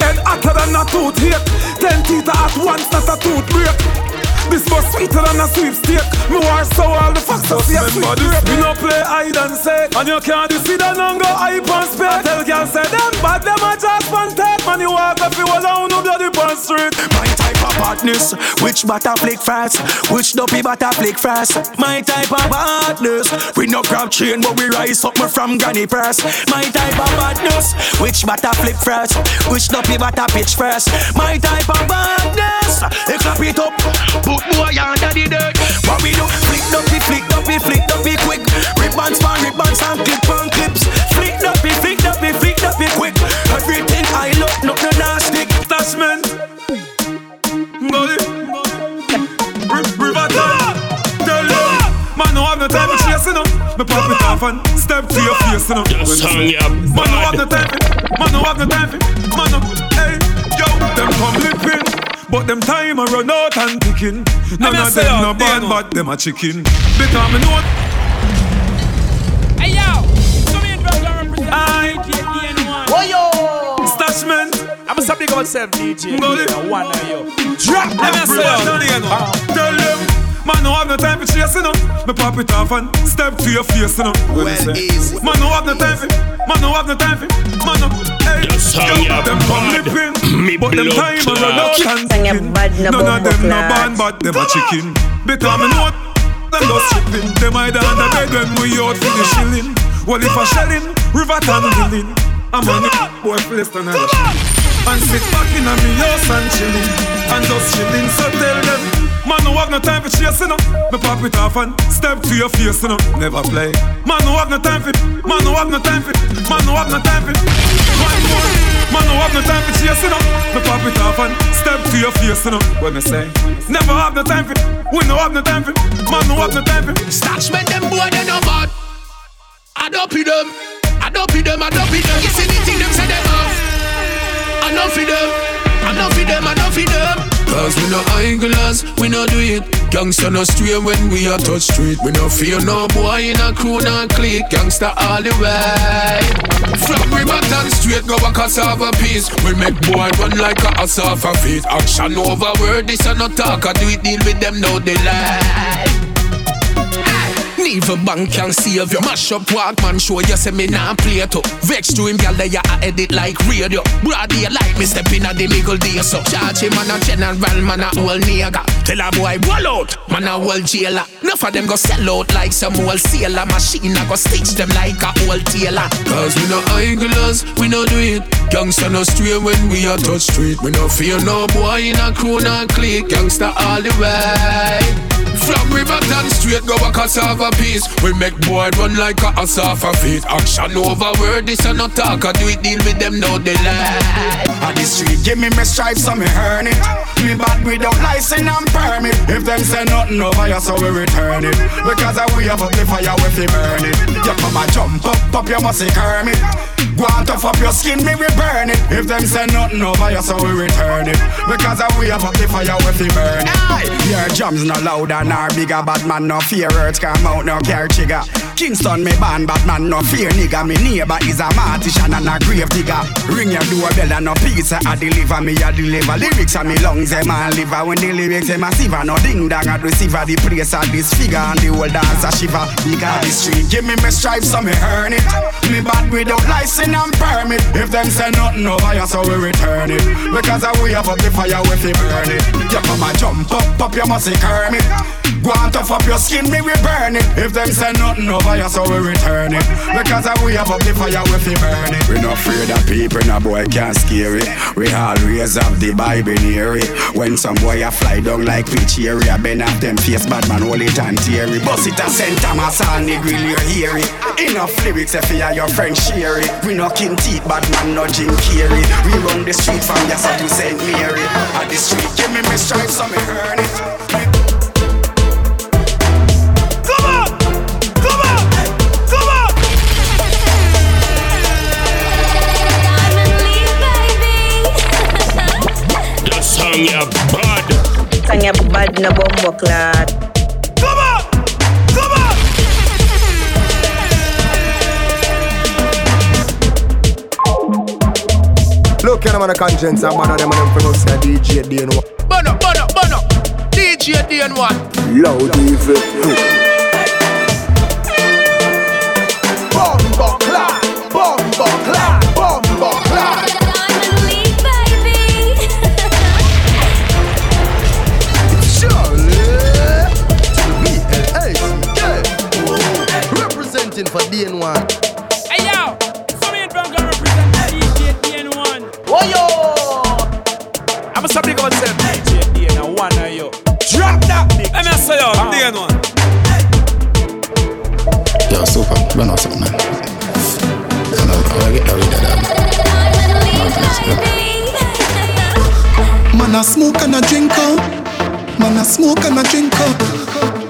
Head hotter than a toothpaste Ten teeth at once, not a tooth break this was sweeter than a sweepstake. Me war so all the facts see a sweet grape. We no play hide and seek, and you can't see that and go hype and spec. Tell girl say bad, them a just one take. Man, you walk up, you alone, no bloody pon street. My type of badness, which butter flick fast, which dopey butter flick fast. My type of badness, we no grab chain, but we rise up from granny press. My type of badness, which butter flick fast, which dopey butter pitch fast. My type of badness, they clap it up, put boy under the dirt. What we do? Flick dopey, flick dopey, flick dopey quick. Ribbons for ribbons and clip on clips. Man, no have no time for chasing up. Me pop it off and step to your face, you know. Just song ya Man, no have no time for. Man, no have no time for. Man, no. Hey, yo, them come lipping. But them time a run out and ticking. None of them no bad, but them a chicken. Because me know. Hey yo, come in, bro. Represent I. Oh yo, Stashment. I'm a big up myself, DJ. Gully. One of you. Drop Let me say everyone yo. Tell them. Man, no have no time for chasing up. Me pop it off and step to your face, you know. Well, easy. Man, no have no time for. Man, no have no time for. Man, no. Hey, Just song yo, ya them come lipping. Me But them time a run out clot. and Song ya ticking. bad na None of them no clot. band, but them a chicken. Because me know them go stripping. Them either under bed when we out for the shilling. Well, if a shelling, river town willing. I'm on it, boy, place to another shit. And sit back in a me house and chilling. And just chilling, so tell them. Man, no have no time for chasing up. Me pop it off and step to your face, you know. Never play. Man, no have no time for. Man, no have no time for. Man, no have no time for. One more. Man, no have no time for chasing up. Me pop it off and step to your face, you know. What me say? Never have no time for. We no have no time for. Man, no have no time for. Stash make them boy they no bad. I don't pee them. I don't pee them. I don't pee them. You see the thing them say them off. I don't feed them. I don't feed them. I don't feed them. Cause we no idlers, we no do it. Gangsta no stray when we are touch street. We no fear no boy in a crew no clique. Gangsta all the way. From Riverton straight go a piece. We make boy run like a cassava feet. Action over word, this a no talk. I do it deal with them no delay. Neither bank can save you. Mash up Walkman, show you say me nah play to. Vex to him, girl, they a edit like radio. Broad day like me step in a the middle day so. Charge him man a general, man a old nigga. Tell a boy roll out, man a old jailer. Enough of them go sell out like some old sailor. Machine a go stitch them like a old tailor. Cause we no idlers, we no do it. Gangsta no stray when we a touch street. We no fear no boy in a crew no clique. Gangsta all the way. From Riverton straight go a cassava piece. We make boy run like a cassava feet. Action over word, this a no talk. I do it deal with them no delay. On the street, give me my stripes so me earn it. Me bad without license and permit. If them say nothing over you, so we return it. Because I we have up the fire, we fi burn it. You come a jump up, up, you must say Kermit. On tough up your skin, me we burn it. If them say nothing over you, so we return it. Because I we have up the fire, we fi burn it. Aye. Your drums no louder nor bigger, bad man no fear words come out no care trigger. Kingston me ban, bad man no fear nigga. Me neighbor is a mortician and a grave digger. Ring your doorbell and no pizza I deliver me I deliver lyrics and me lungs them a liver. When the lyrics them a siver, no ding dong at receiver. The place a disfigure and the whole dance a shiver. Because the street give me me stripes so me earn it. Me bad without license and permit. If them say nothing over you, so we return it. Because we have up the fire, we fi burn it. You come and jump up, up, you must say Kermit. On tough up your skin, me we burn it. If them say nothing over you, so we return it. Because we have up the fire, we fi burn it. We not afraid of people, no boy can't scare it. We always have the Bible near it. When some boy a fly down like pitch area, bend up them face, bad man hold it and tear it. Bust it a St. Thomas and the grill, you hear it. Enough lyrics if you your friend share it. We no king teeth, bad man no Jim Carrey. We run the street from Yassa to St. Mary. At the street, give me my stripes, so me earn it. Song ya bad. Song ya bad na bombo clad. Come on! Come on! Look at them on the conscience, I'm one of them and them from us, DJ DN1. Bono, bono, bono. DJ DN1. Loud evil. Bombo clad, bombo clad, bombo clad. Representing for DN1. Hey yo, some in Bronco represent DJ DN1. Oh yo! I'm a something about say DJ DN1 are you. Drop that big. Let me say yo, uh-huh. DN1. Yo, super, run off something, man. I know, I get carried Man a smoke and a drink up. Man a smoke and a drink up.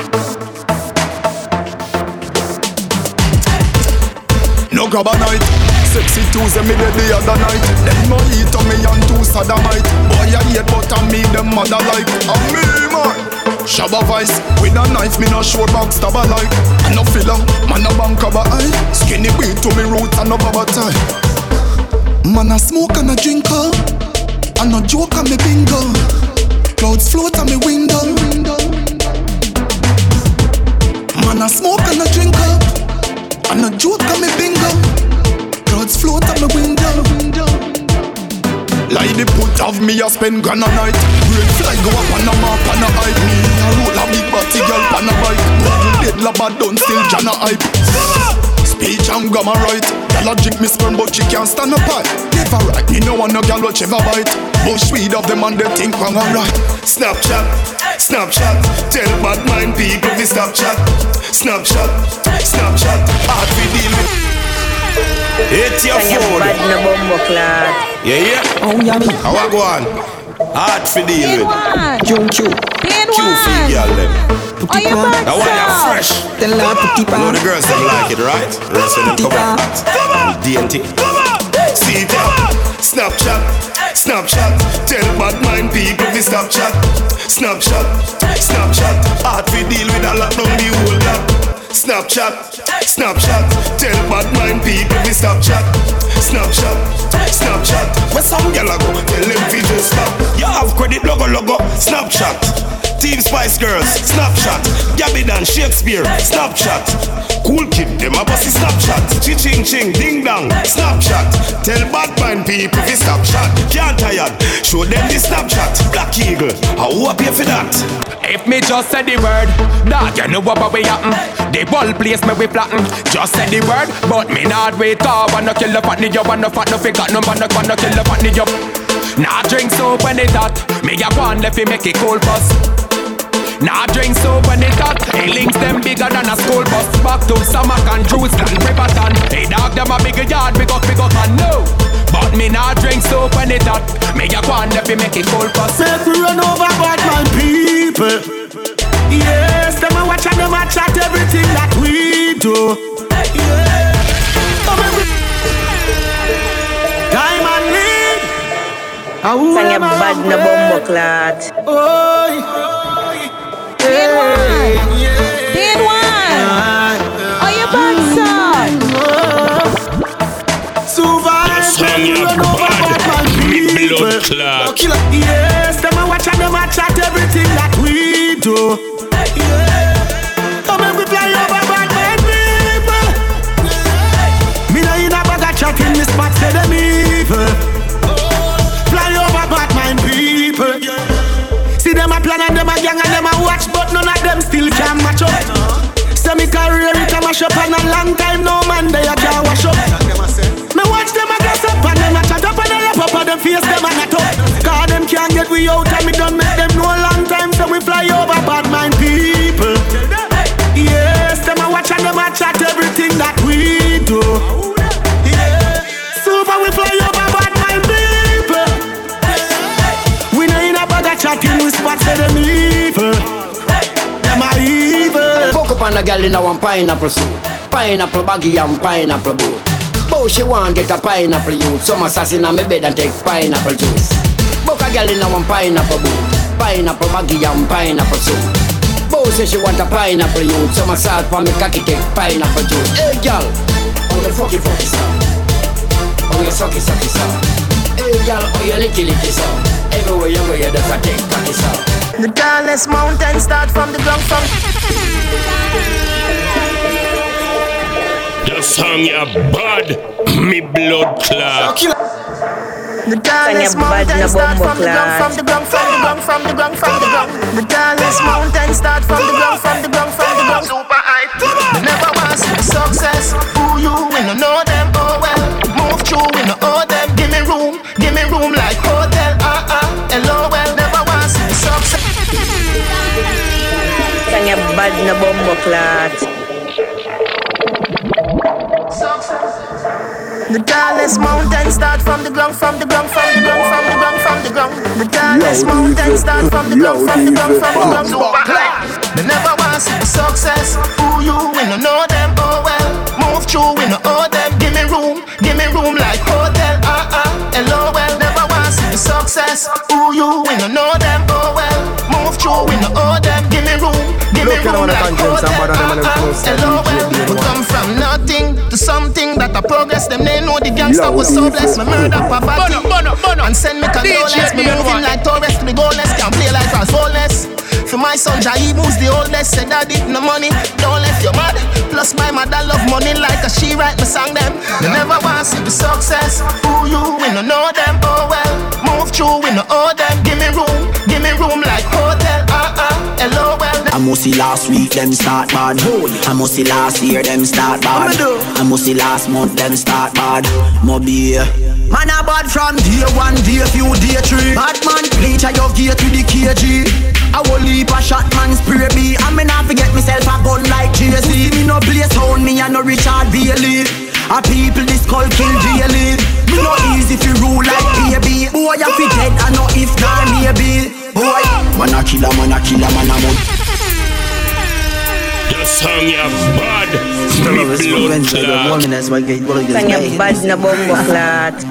Grab a night. Sexy Tuesday me dead the other night. Them no eat on me and two sodomite. Boy I hate but I me them mother like. A me man. Shabba vice with a knife me no short box stab a like. I no filler man a bank of a eye. Skinny beat to me roots and no baba tie. Man a smoke and a drink up. And no joke on me bingo. Clouds float on me window. Man a smoke and a drink up. And a joke on me bingo. Float on me window. Like the put of me a spend grand a night. Great fly go up on a map and a hype me. A roll a big body girl pan a bike. Bubble dead lava done still jana hype. Speech and grammar right. Jig me sperm but she can't stand up high. Never right. Me no want no gyal watch ever bite. Bush weed of them and they think wrong and right. Snapchat, Snapchat, tell bad mind people to stop chat. Snapchat, Snapchat, hard to deal with. Hit your Song phone. bad na bombo clad. Yeah, yeah. Oh, yummy. How I go on? Hard to deal with. Q Q. Q feed girl them. Put it on. That one you fresh. Tell her put it You know the girls them like it, right? The rest of them come on hot. DNT. See it up. Snapchat, Snapchat. Tell bad mind people to stop chat. Snapchat, Snapchat. Hard to deal with a lot from the whole lot. Snapchat, Snapchat. Tell bad mind people we stop chat. Snapchat, Snapchat. Where some gyal a go? Tell them to just stop. You have credit logo logo. Snapchat. Team Spice Girls, Snapchat. Gabby Dan, Shakespeare, Snapchat. Cool kid, them a bossy Snapchat. Chi ching ching, ding dong, Snapchat. Tell bad mind people fi stop chat. Can't tired, show them the Snapchat. Black Eagle, how who pay for that? If me just said the word, dog, you know what we happen. The whole place me we flatten. Just said the word, but me not wait up. Wanna kill up at the fatty, you wanna fat no figure, no man, no wanna kill the fatty, you. Nah drink soap when it hot. Me a one left fi make it cold bust. Nah drink soap when it hot. Hey, links them bigger than a school bus. Back to Samak and Jerusalem, Riverton. Hey dog, them a bigger yard, big up, big up, man, no. But me nah drink soap when it hot. Me a one left fi make it cold bust. Make we run over bad man people. Yes, them a watch and them a chat everything that we do. Yeah. I who Song ya am I bad na bombo clad. Oh, hey, Dead one. Are you bad son? Survive. Song ya run over bad. bad man Me people. blood clot. Yes, them a watch and them a chat everything that we do. Yeah. Come and we fly over bad man people. Me no in a bag of chat in this spot say them still can't match up. Say me career it a mash up and a long time no man they a can't wash up. Me watch them a gas up and them a chat up and they lap up and them face them a not up. Cause them can't get we out and me done make a girl in a one pineapple suit. Pineapple baggy and pineapple boot. Bow she want get a pineapple youth. Some assassin on me bed and take pineapple juice. Book a girl in a one pineapple boot. Pineapple baggy and pineapple suit. Bow say she want a pineapple youth. Some salt for me cocky take pineapple juice. Hey girl, oh you fucky fucky song Oh you sucky sucky song Hey girl, oh you licky licky song Everywhere you go you just a take cocky song The tallest mountain start from the ground from The song ya bad, me blood clot. The tallest mountain start from the ground, from the ground, from the ground, from the ground, from the ground. The tallest mountain start from the ground, from the ground, from the ground. Super high. They never want see success. Who you? We no know them. Oh well. Move through. We no owe them. Give me room. Give me room like hotel. Sang ya bad na bombo. The tallest mountain start from the ground, from the ground, from the ground, from the ground, from the ground. The tallest mountain start from the ground, from the ground, from the ground. Super high. They never want see the success. Who you? We no know them. Oh well. Move through. We no owe them. Give me room. Give me room like hotel. Ah uh ah. -uh. Hello well. Never want see the success. Who you? We no know them. Oh well. Move through. We no owe them. Give me room. Give me room like hotel. Hello well. We come from nothing to something that a progress. Them they know the gangster was so blessed. Me murder papa and send me condolence. Me moving like Torres to be goalless. Can't play like Ross Wallace. For my son Jai who's the oldest Said daddy no money Don't left your mad Plus my mother love money like a she write me song them They never want to see the success Who you? We no know them Oh well Move through we no owe them Give me room Give me room like hotel. Hello well I must see last week them start bad. I must see last year them start bad. I must see last month them start bad. Mobi. Man a bad from day one, day few, day three. Bad man bleach a your gear to the KG. I will leap a shot man spray me. I me not forget myself a gun like Jay-Z. Me no play sound me and no Richard Bailey. A people this call kill daily. Me no easy fi rule like baby. Boy I fi dead I know if not maybe. Boy, Man a killer, man a killer, man a mud. The song ya bad, Still me love is blood revenge like a clot. woman that's what get what it Sang ya bad na bombo clat.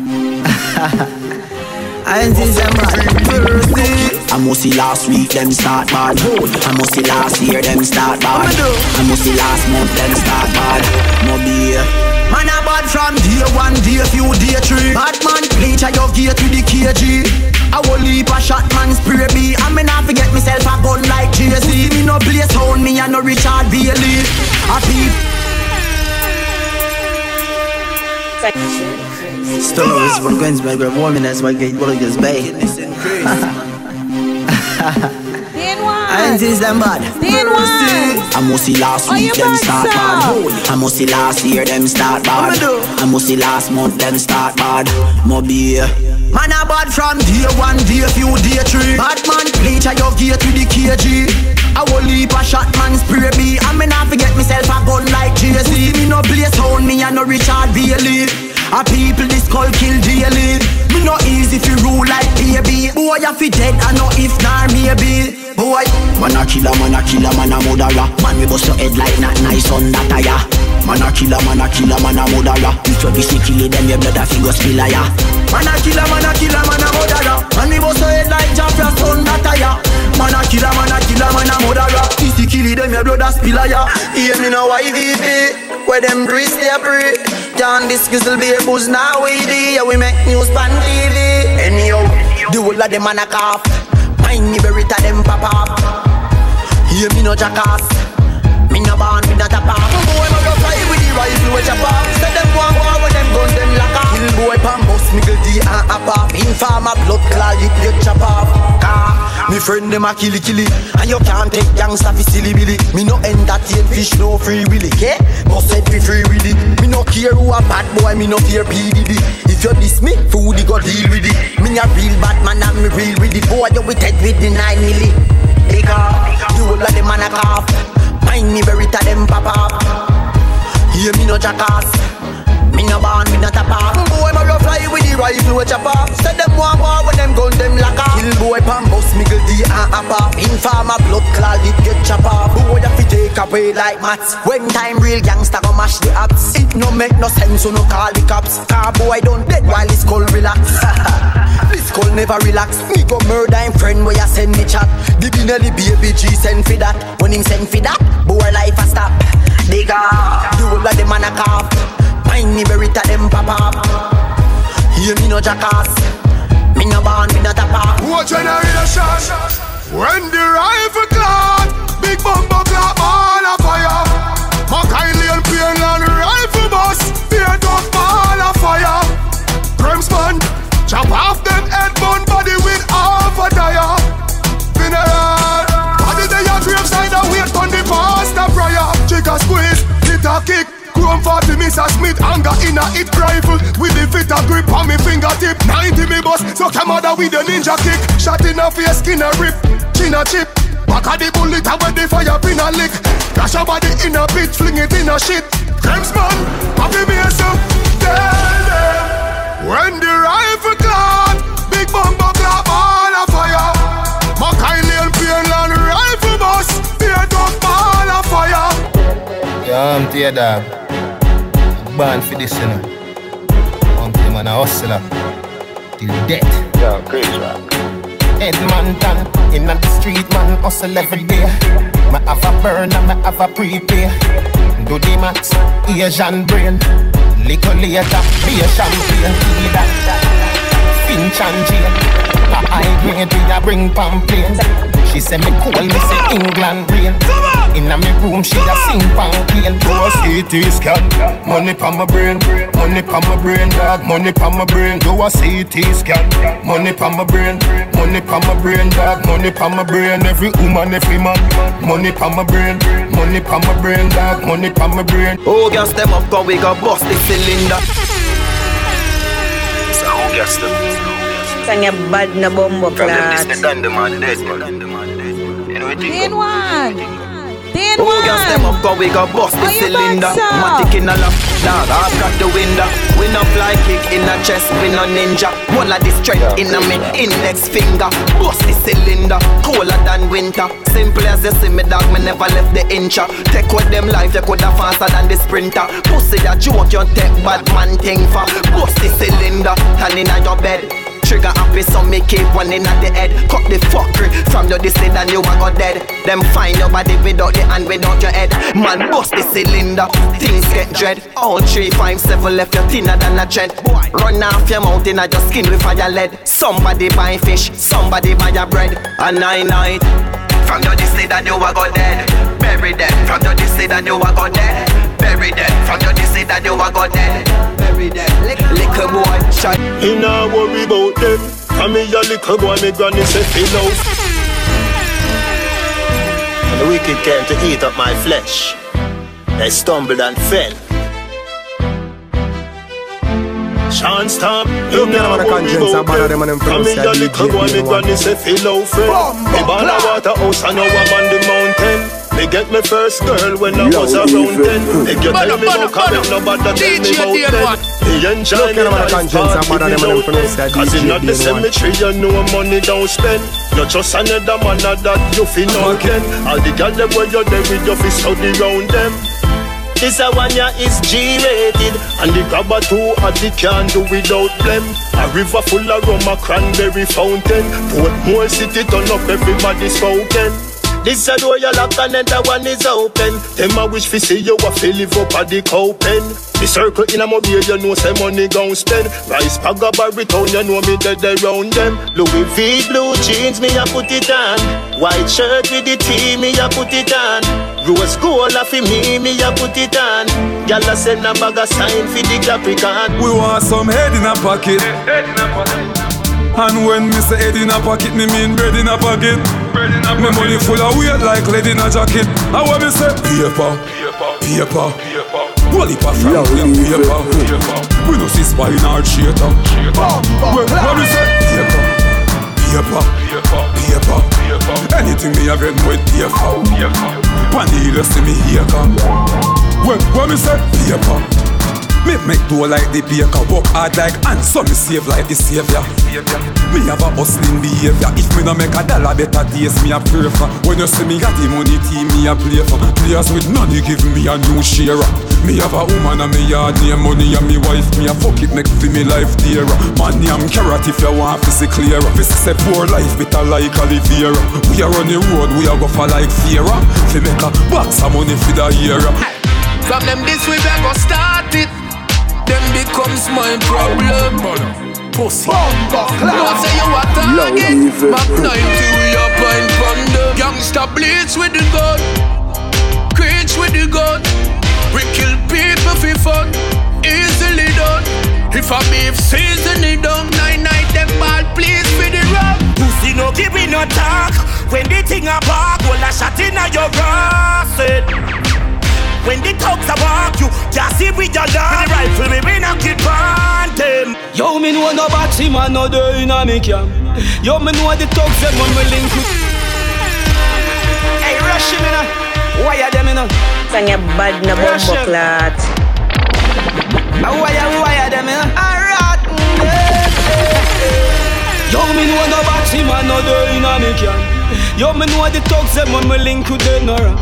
I ain't seen them bad. I must see last week them start bad. I must see last year them start bad. I must see last month them start bad. Mobi. Man a bad from day one, day few, day three. Bad man bleach a your gear to the KG. I will leap a shot man spray me. I me not forget myself a gun like Jay-Z. Me no play sound me and no Richard Bailey. A peep. Stories from Queensberg, where woman that's why get what it is bay ha ha I ain't seen them bad. I must see last week you them start so. bad. I must see last year them start bad. I must see last month them start bad. Mobi. Man a bad from day one, day few, day three. Bad man bleach a your gear to the KG. I will leap a shot man spray me. I me not forget myself a gun like Jay-Z. Me no play sound me and no Richard Bailey. A people this call kill daily. Me no easy fi rule like baby. Boy I fi dead I know if not maybe. Boy, Man a killer, man a killer, man a murderer. Man we bust your head like not nice on that tire. Man a killer, man a killer, man a murderer. If you be sick, kill them, your blood a fi go spill ya. Man a killer, man a killer, man a murderer. Man me bust your head like Jafra son that tire. Man a killer, man a killer, man a murderer. If you kill them, your blood a spill ya. Hear me now, YVP. Where them grease they this will be a booze now we. Yeah, we make news pan TV. Anyhow, the whole of them man a cough. Mind me berita them pop up. Hear me no jackass. Me no born with not a pop. Boy, me go fly with the rifle with pop. Say them one war with them gun them lock off. Kill boy, pam bust, miggle D and a pop. Informer blood clot, you get chop off. Car, Me friend them a killy killy, and you can't take gangsta fi silly billy. Me no entertain fish, no free willy, okay? Must set me free it. Me no care who a bad boy, me no fear PDD. If you diss me, food go deal with it. Me a real bad man, and me real with it. Boy, you with head with the nine milli. Nigga, you all of them man a cough. Mind me berita them pop up. Hear me no jackass. Me no born, me not a pop Boy, me fly with the rifle with chopper Say them want war when them gun them lock up Kill boy, pan bus, miggle D and pop Informer, blood clot, it get chopper. Boy, you fi take away like mats. When time real gangsta go mash the apps It no make no sense, so no call the cops. Car boy don't dead while his skull relax. This skull never relax. Me go murder him friend where you send me chat. The Benelli baby G send for that. When him send for that, boy life a stop. Digga, the whole of them man a cough Find me berita them pop up. Hear me no jackass. Me no born, me not a pop What generation? When the rifle clad Big bumper clap all a fire. Mackay and Painland rifle bus Beer dog ball a fire. Grimsman Chop off them head Chrome 40 Mr. Smith. Anger in a hit rifle. With the fit a grip on me fingertip. 90 me bus, so come out with a ninja kick. Shot in a face, skin a rip, chin a chip. Back of the bullet and when the fire pin a lick. Dash your body in a pit, fling it in a shit. Crimson, happy me so. Tell them When the rifle clad Big bumper clap all a fire. Mackay Lane, Painland rifle bus Beer dog ball a fire. Yeah, I'm tear dog. Born for this, you know. Thing, man, a hustler. Till death. Yeah. Head man done in the street, man hustle every day. Me have a burn and me have a prepay. Do the max, Asian brain. Little later, be a champagne, be that. Finch and Jane. A high grade, we a bring pamphlet. She say me cool, me say England rain. Inna me room, she a sing pamphlet. Do a CT scan, money pa my brain, money pa my brain, dog, money pa my brain. Do a CT scan, money pa my brain, money pa my brain, dog, money pa my brain. Every woman, every man, money pa my brain, money pa my brain, dog, money pa my brain. Oh, gas them up, cause we got bust the cylinder So who gas them? Sang your bad na bombo them clat. this done them on dead man. You know what you Then one. Then Oh, them up, cause we got bust the Are you cylinder. back. Matic in a lap, dog, I've got the window. We no fly kick in a chest, we no ninja. One of the strength in a me index finger. Bust the cylinder, colder than winter. Simple as you see me dog, me never left the incha Take with them life, you coulda faster than the sprinter. Pussy that joke, you take bad man thing for. Bust the cylinder, turn in your bed Trigger happy, so me keep one in at the head. Cut the fuckery from your this and you a go dead. Them find your body without the hand, without your head. Man, bust the cylinder, things get dread. All three, five, seven left, you thinner than a tread. Run off your mouth in your skin with fire lead. Somebody buy fish, somebody buy your bread. A nine night. From your this that you a go dead. Bury them. From your this that you a go dead. Bury them. From your this that you a go dead. Bury them. Little boy, shut. You nah worry about them. Come here, your little boy, me granny say feel out. And the wicked came to eat up my flesh. They stumbled and fell. Sean stop. You get on the conscience and bother them and them Come friends here, that your DJ little boy, me granny say feel out friend. Me born a waterhouse and now I'm on the mountain. Me get me first girl when I was around ten. If you tell me no comment, nobody tell me about ten. He enjoy Look me at them on the life, conscience and bother them and them party friends that without Cause DJ in the cemetery you know money don't spend. Not just another man that you feel no again. All the girls them where you there with you fi study round them. This a one ya is G-rated And the grabber too hot the can do without blem A river full of rum, a cranberry fountain Portmore city turn up everybody spoken This a door you lock and another one is open. Them a wish fi see you a fi live up at the cow pen The circle in a mobile you know say money gon' spend. Rice bag a baritone you know me dead around them. Louis V blue jeans me a put it on. White shirt with the T me a put it on. Rose gold a fi me, me a put it on. Gyal a send a bag a sign fi the Capricorn. We want some head in a pocket. And when me say head in a pocket, me mean bread in a pocket. Bread in a pocket. Me money full of weight like lead in a jacket. And when me say paper, paper, paper, paper. Wally pa Franklin paper, paper. We no see spy in our theater. When, when me say paper, paper, paper, paper, paper. Anything me a get with paper, paper. Pandy, you see me here come. When, when me say paper. Me make do like the baker, work hard like ants, so me save like the savior. Me have a hustling behavior. If me no make a dollar, better days me a pray for. When you see me got the money team, me a play for. Players with money give me a new share. Me have a woman and me yard name money and me wife me a fuck it make fi me life dearer. Money I'm carrot if you want to see clearer. Fi say poor life bitter like Oliveira. We are on the road, we a go for like Fiera. Fi make a box of money for the year. From them this we go start it. Them becomes my problem. Pussy. No say you a target. Mach 90 we a pine from the Gangsta bleach with the gun. Preach with the gun. We kill people for fun. Easily done. If I beef season it down. Nine night them ball please for the rum. Pussy no give me no talk. When the thing a bark, well a shot in a your grass. It. When the thugs a walk you, just see with your dog. With the rifle, me we knock it on them. Yo, me know no batty man no day in a me camp. Yo, me know the thugs them when me link with. Hey, rush him in a. Why are them in a? Sang you bad na Rush bumbo him. clat. Ah, why are why are them in a? A rotten. Eh, eh, eh. Yo, me know no batty man no day in a me camp. Yo, me know the thugs them when me link with them no rap.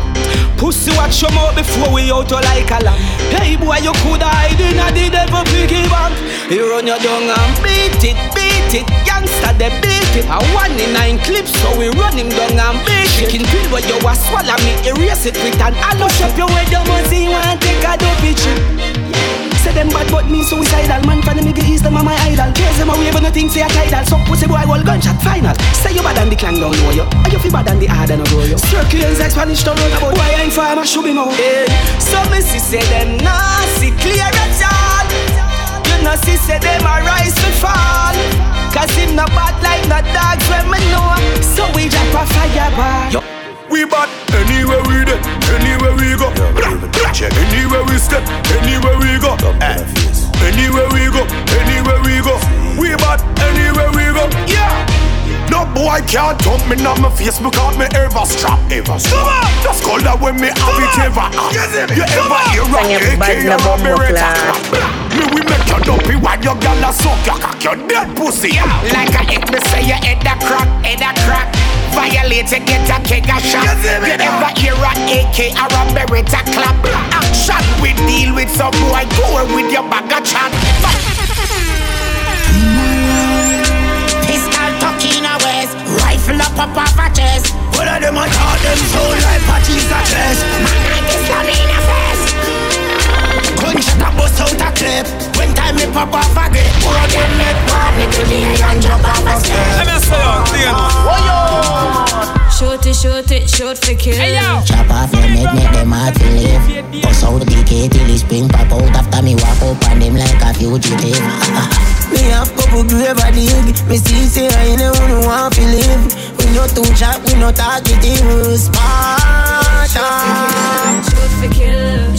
Pussy watch your mouth before we out like a lamb. Hey boy, you coulda hide in a the devil piggy bank. You run your down and beat it, beat it. Youngster they beat it. A one in nine clips, so we run him down and beat it. Chicken pill where you a swallow me, erase it with an allo shop way down and see one take a dope picture. Say them bad but me suicidal. Man from the Middle East, them are my idol. Case them a wave and nothing say a tidal. So pussy boy roll gunshot final. Say you bad and the clan don't know you. And you feel bad and the hard and grow you. Like Spanish don't about Why I ain't farmer should be more hey. So me see say them nasty clear at all. You know see say them a rise to fall. Cause him no bad like no dogs when me know. So we drop a fireball. We bad anywhere we dey, anywhere we go. Anywhere we step, anywhere we go. Eh, anywhere we go, anywhere we go. We bad anywhere we go. Yeah. No boy can't dump me on my face because me ever strap, ever strap. Just call that when me have it ever. You ever hear a Sang AK or a Beretta? Me we make you dumpy while your gal a suck your cock, your dead pussy. Like a hit me say your head a crack, head a crack. Violate you get a keg a shot. You never hear a AK or a Beretta clap. Action we deal with some boy go with your bag of chat. Pistol tuck in a waist, rifle up up off a chest. All of them a talk them soul like patches a chest. Man like this slam in a face. Gunshot a bust out a clip. When time me pop off a grip, more than make one little day and jump off a step. Let me say Shoot it, shoot it, shoot for kill. Hey, yo. Chop off your neck, make them hard to live. Bust out the DK till the spring pop out after me walk up on them like a fugitive. Me have couple grave a dig Me see say I ain't the one who want to live We no too chat, we no talkative Sparta Shoot for kill,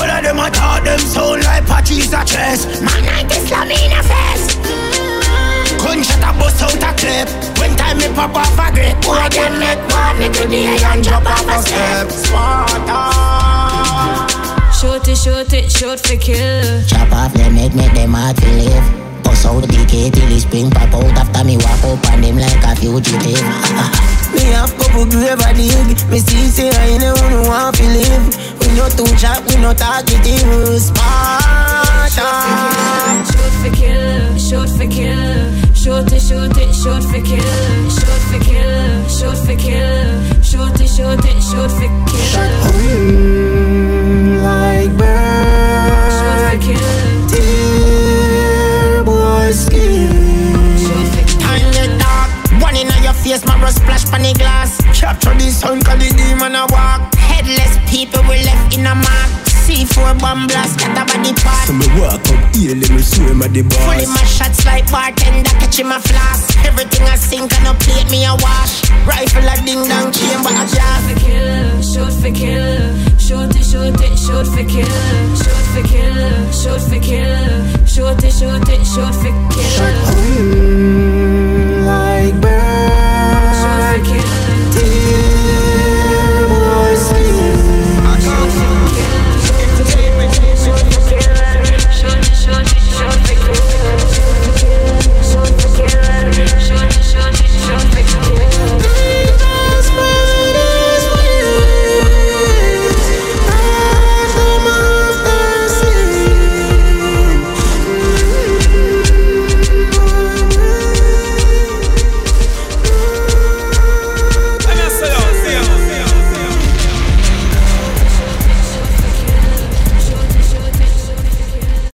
All of them a talk them soul like patches chest. Man like this slam in a face. Gunshot a bust out a clip. When time me pop off a grip, boy can make one little day and jump off a step. Sparta. Shoot it, shoot it, shoot for kill. Chop off your neck, make them hard to live. Bust out the DK till the spring pop out after me walk up on them like a fugitive. Me have couple grave a dig Me see say I ain't the one who want to live We no too chat, we no talkative Sparta Shoot for kill, shoot for kill. Shoot it, shoot it, shoot for kill. Shoot for kill, shoot for kill. Shoot it, shoot it, shoot for kill. like bird. Shoot for skin. Time get dark. One in your face, my splash pan the glass. Capture the sun, cause the demon a walk. Headless people we left in a mark. C4 bomb blast Got a body part. So me walk up here Let me show at the bar Fully my shots like bartender Catch him a flask Everything I sink And a plate me a wash. Rifle a ding dong chain, but a jar Shoot for kill Shoot for kill. Shoot it shoot it Shoot for kill. Shoot for kill Shoot for kill. Shoot it shoot it Shoot for kill. Shoot. Mm, like bird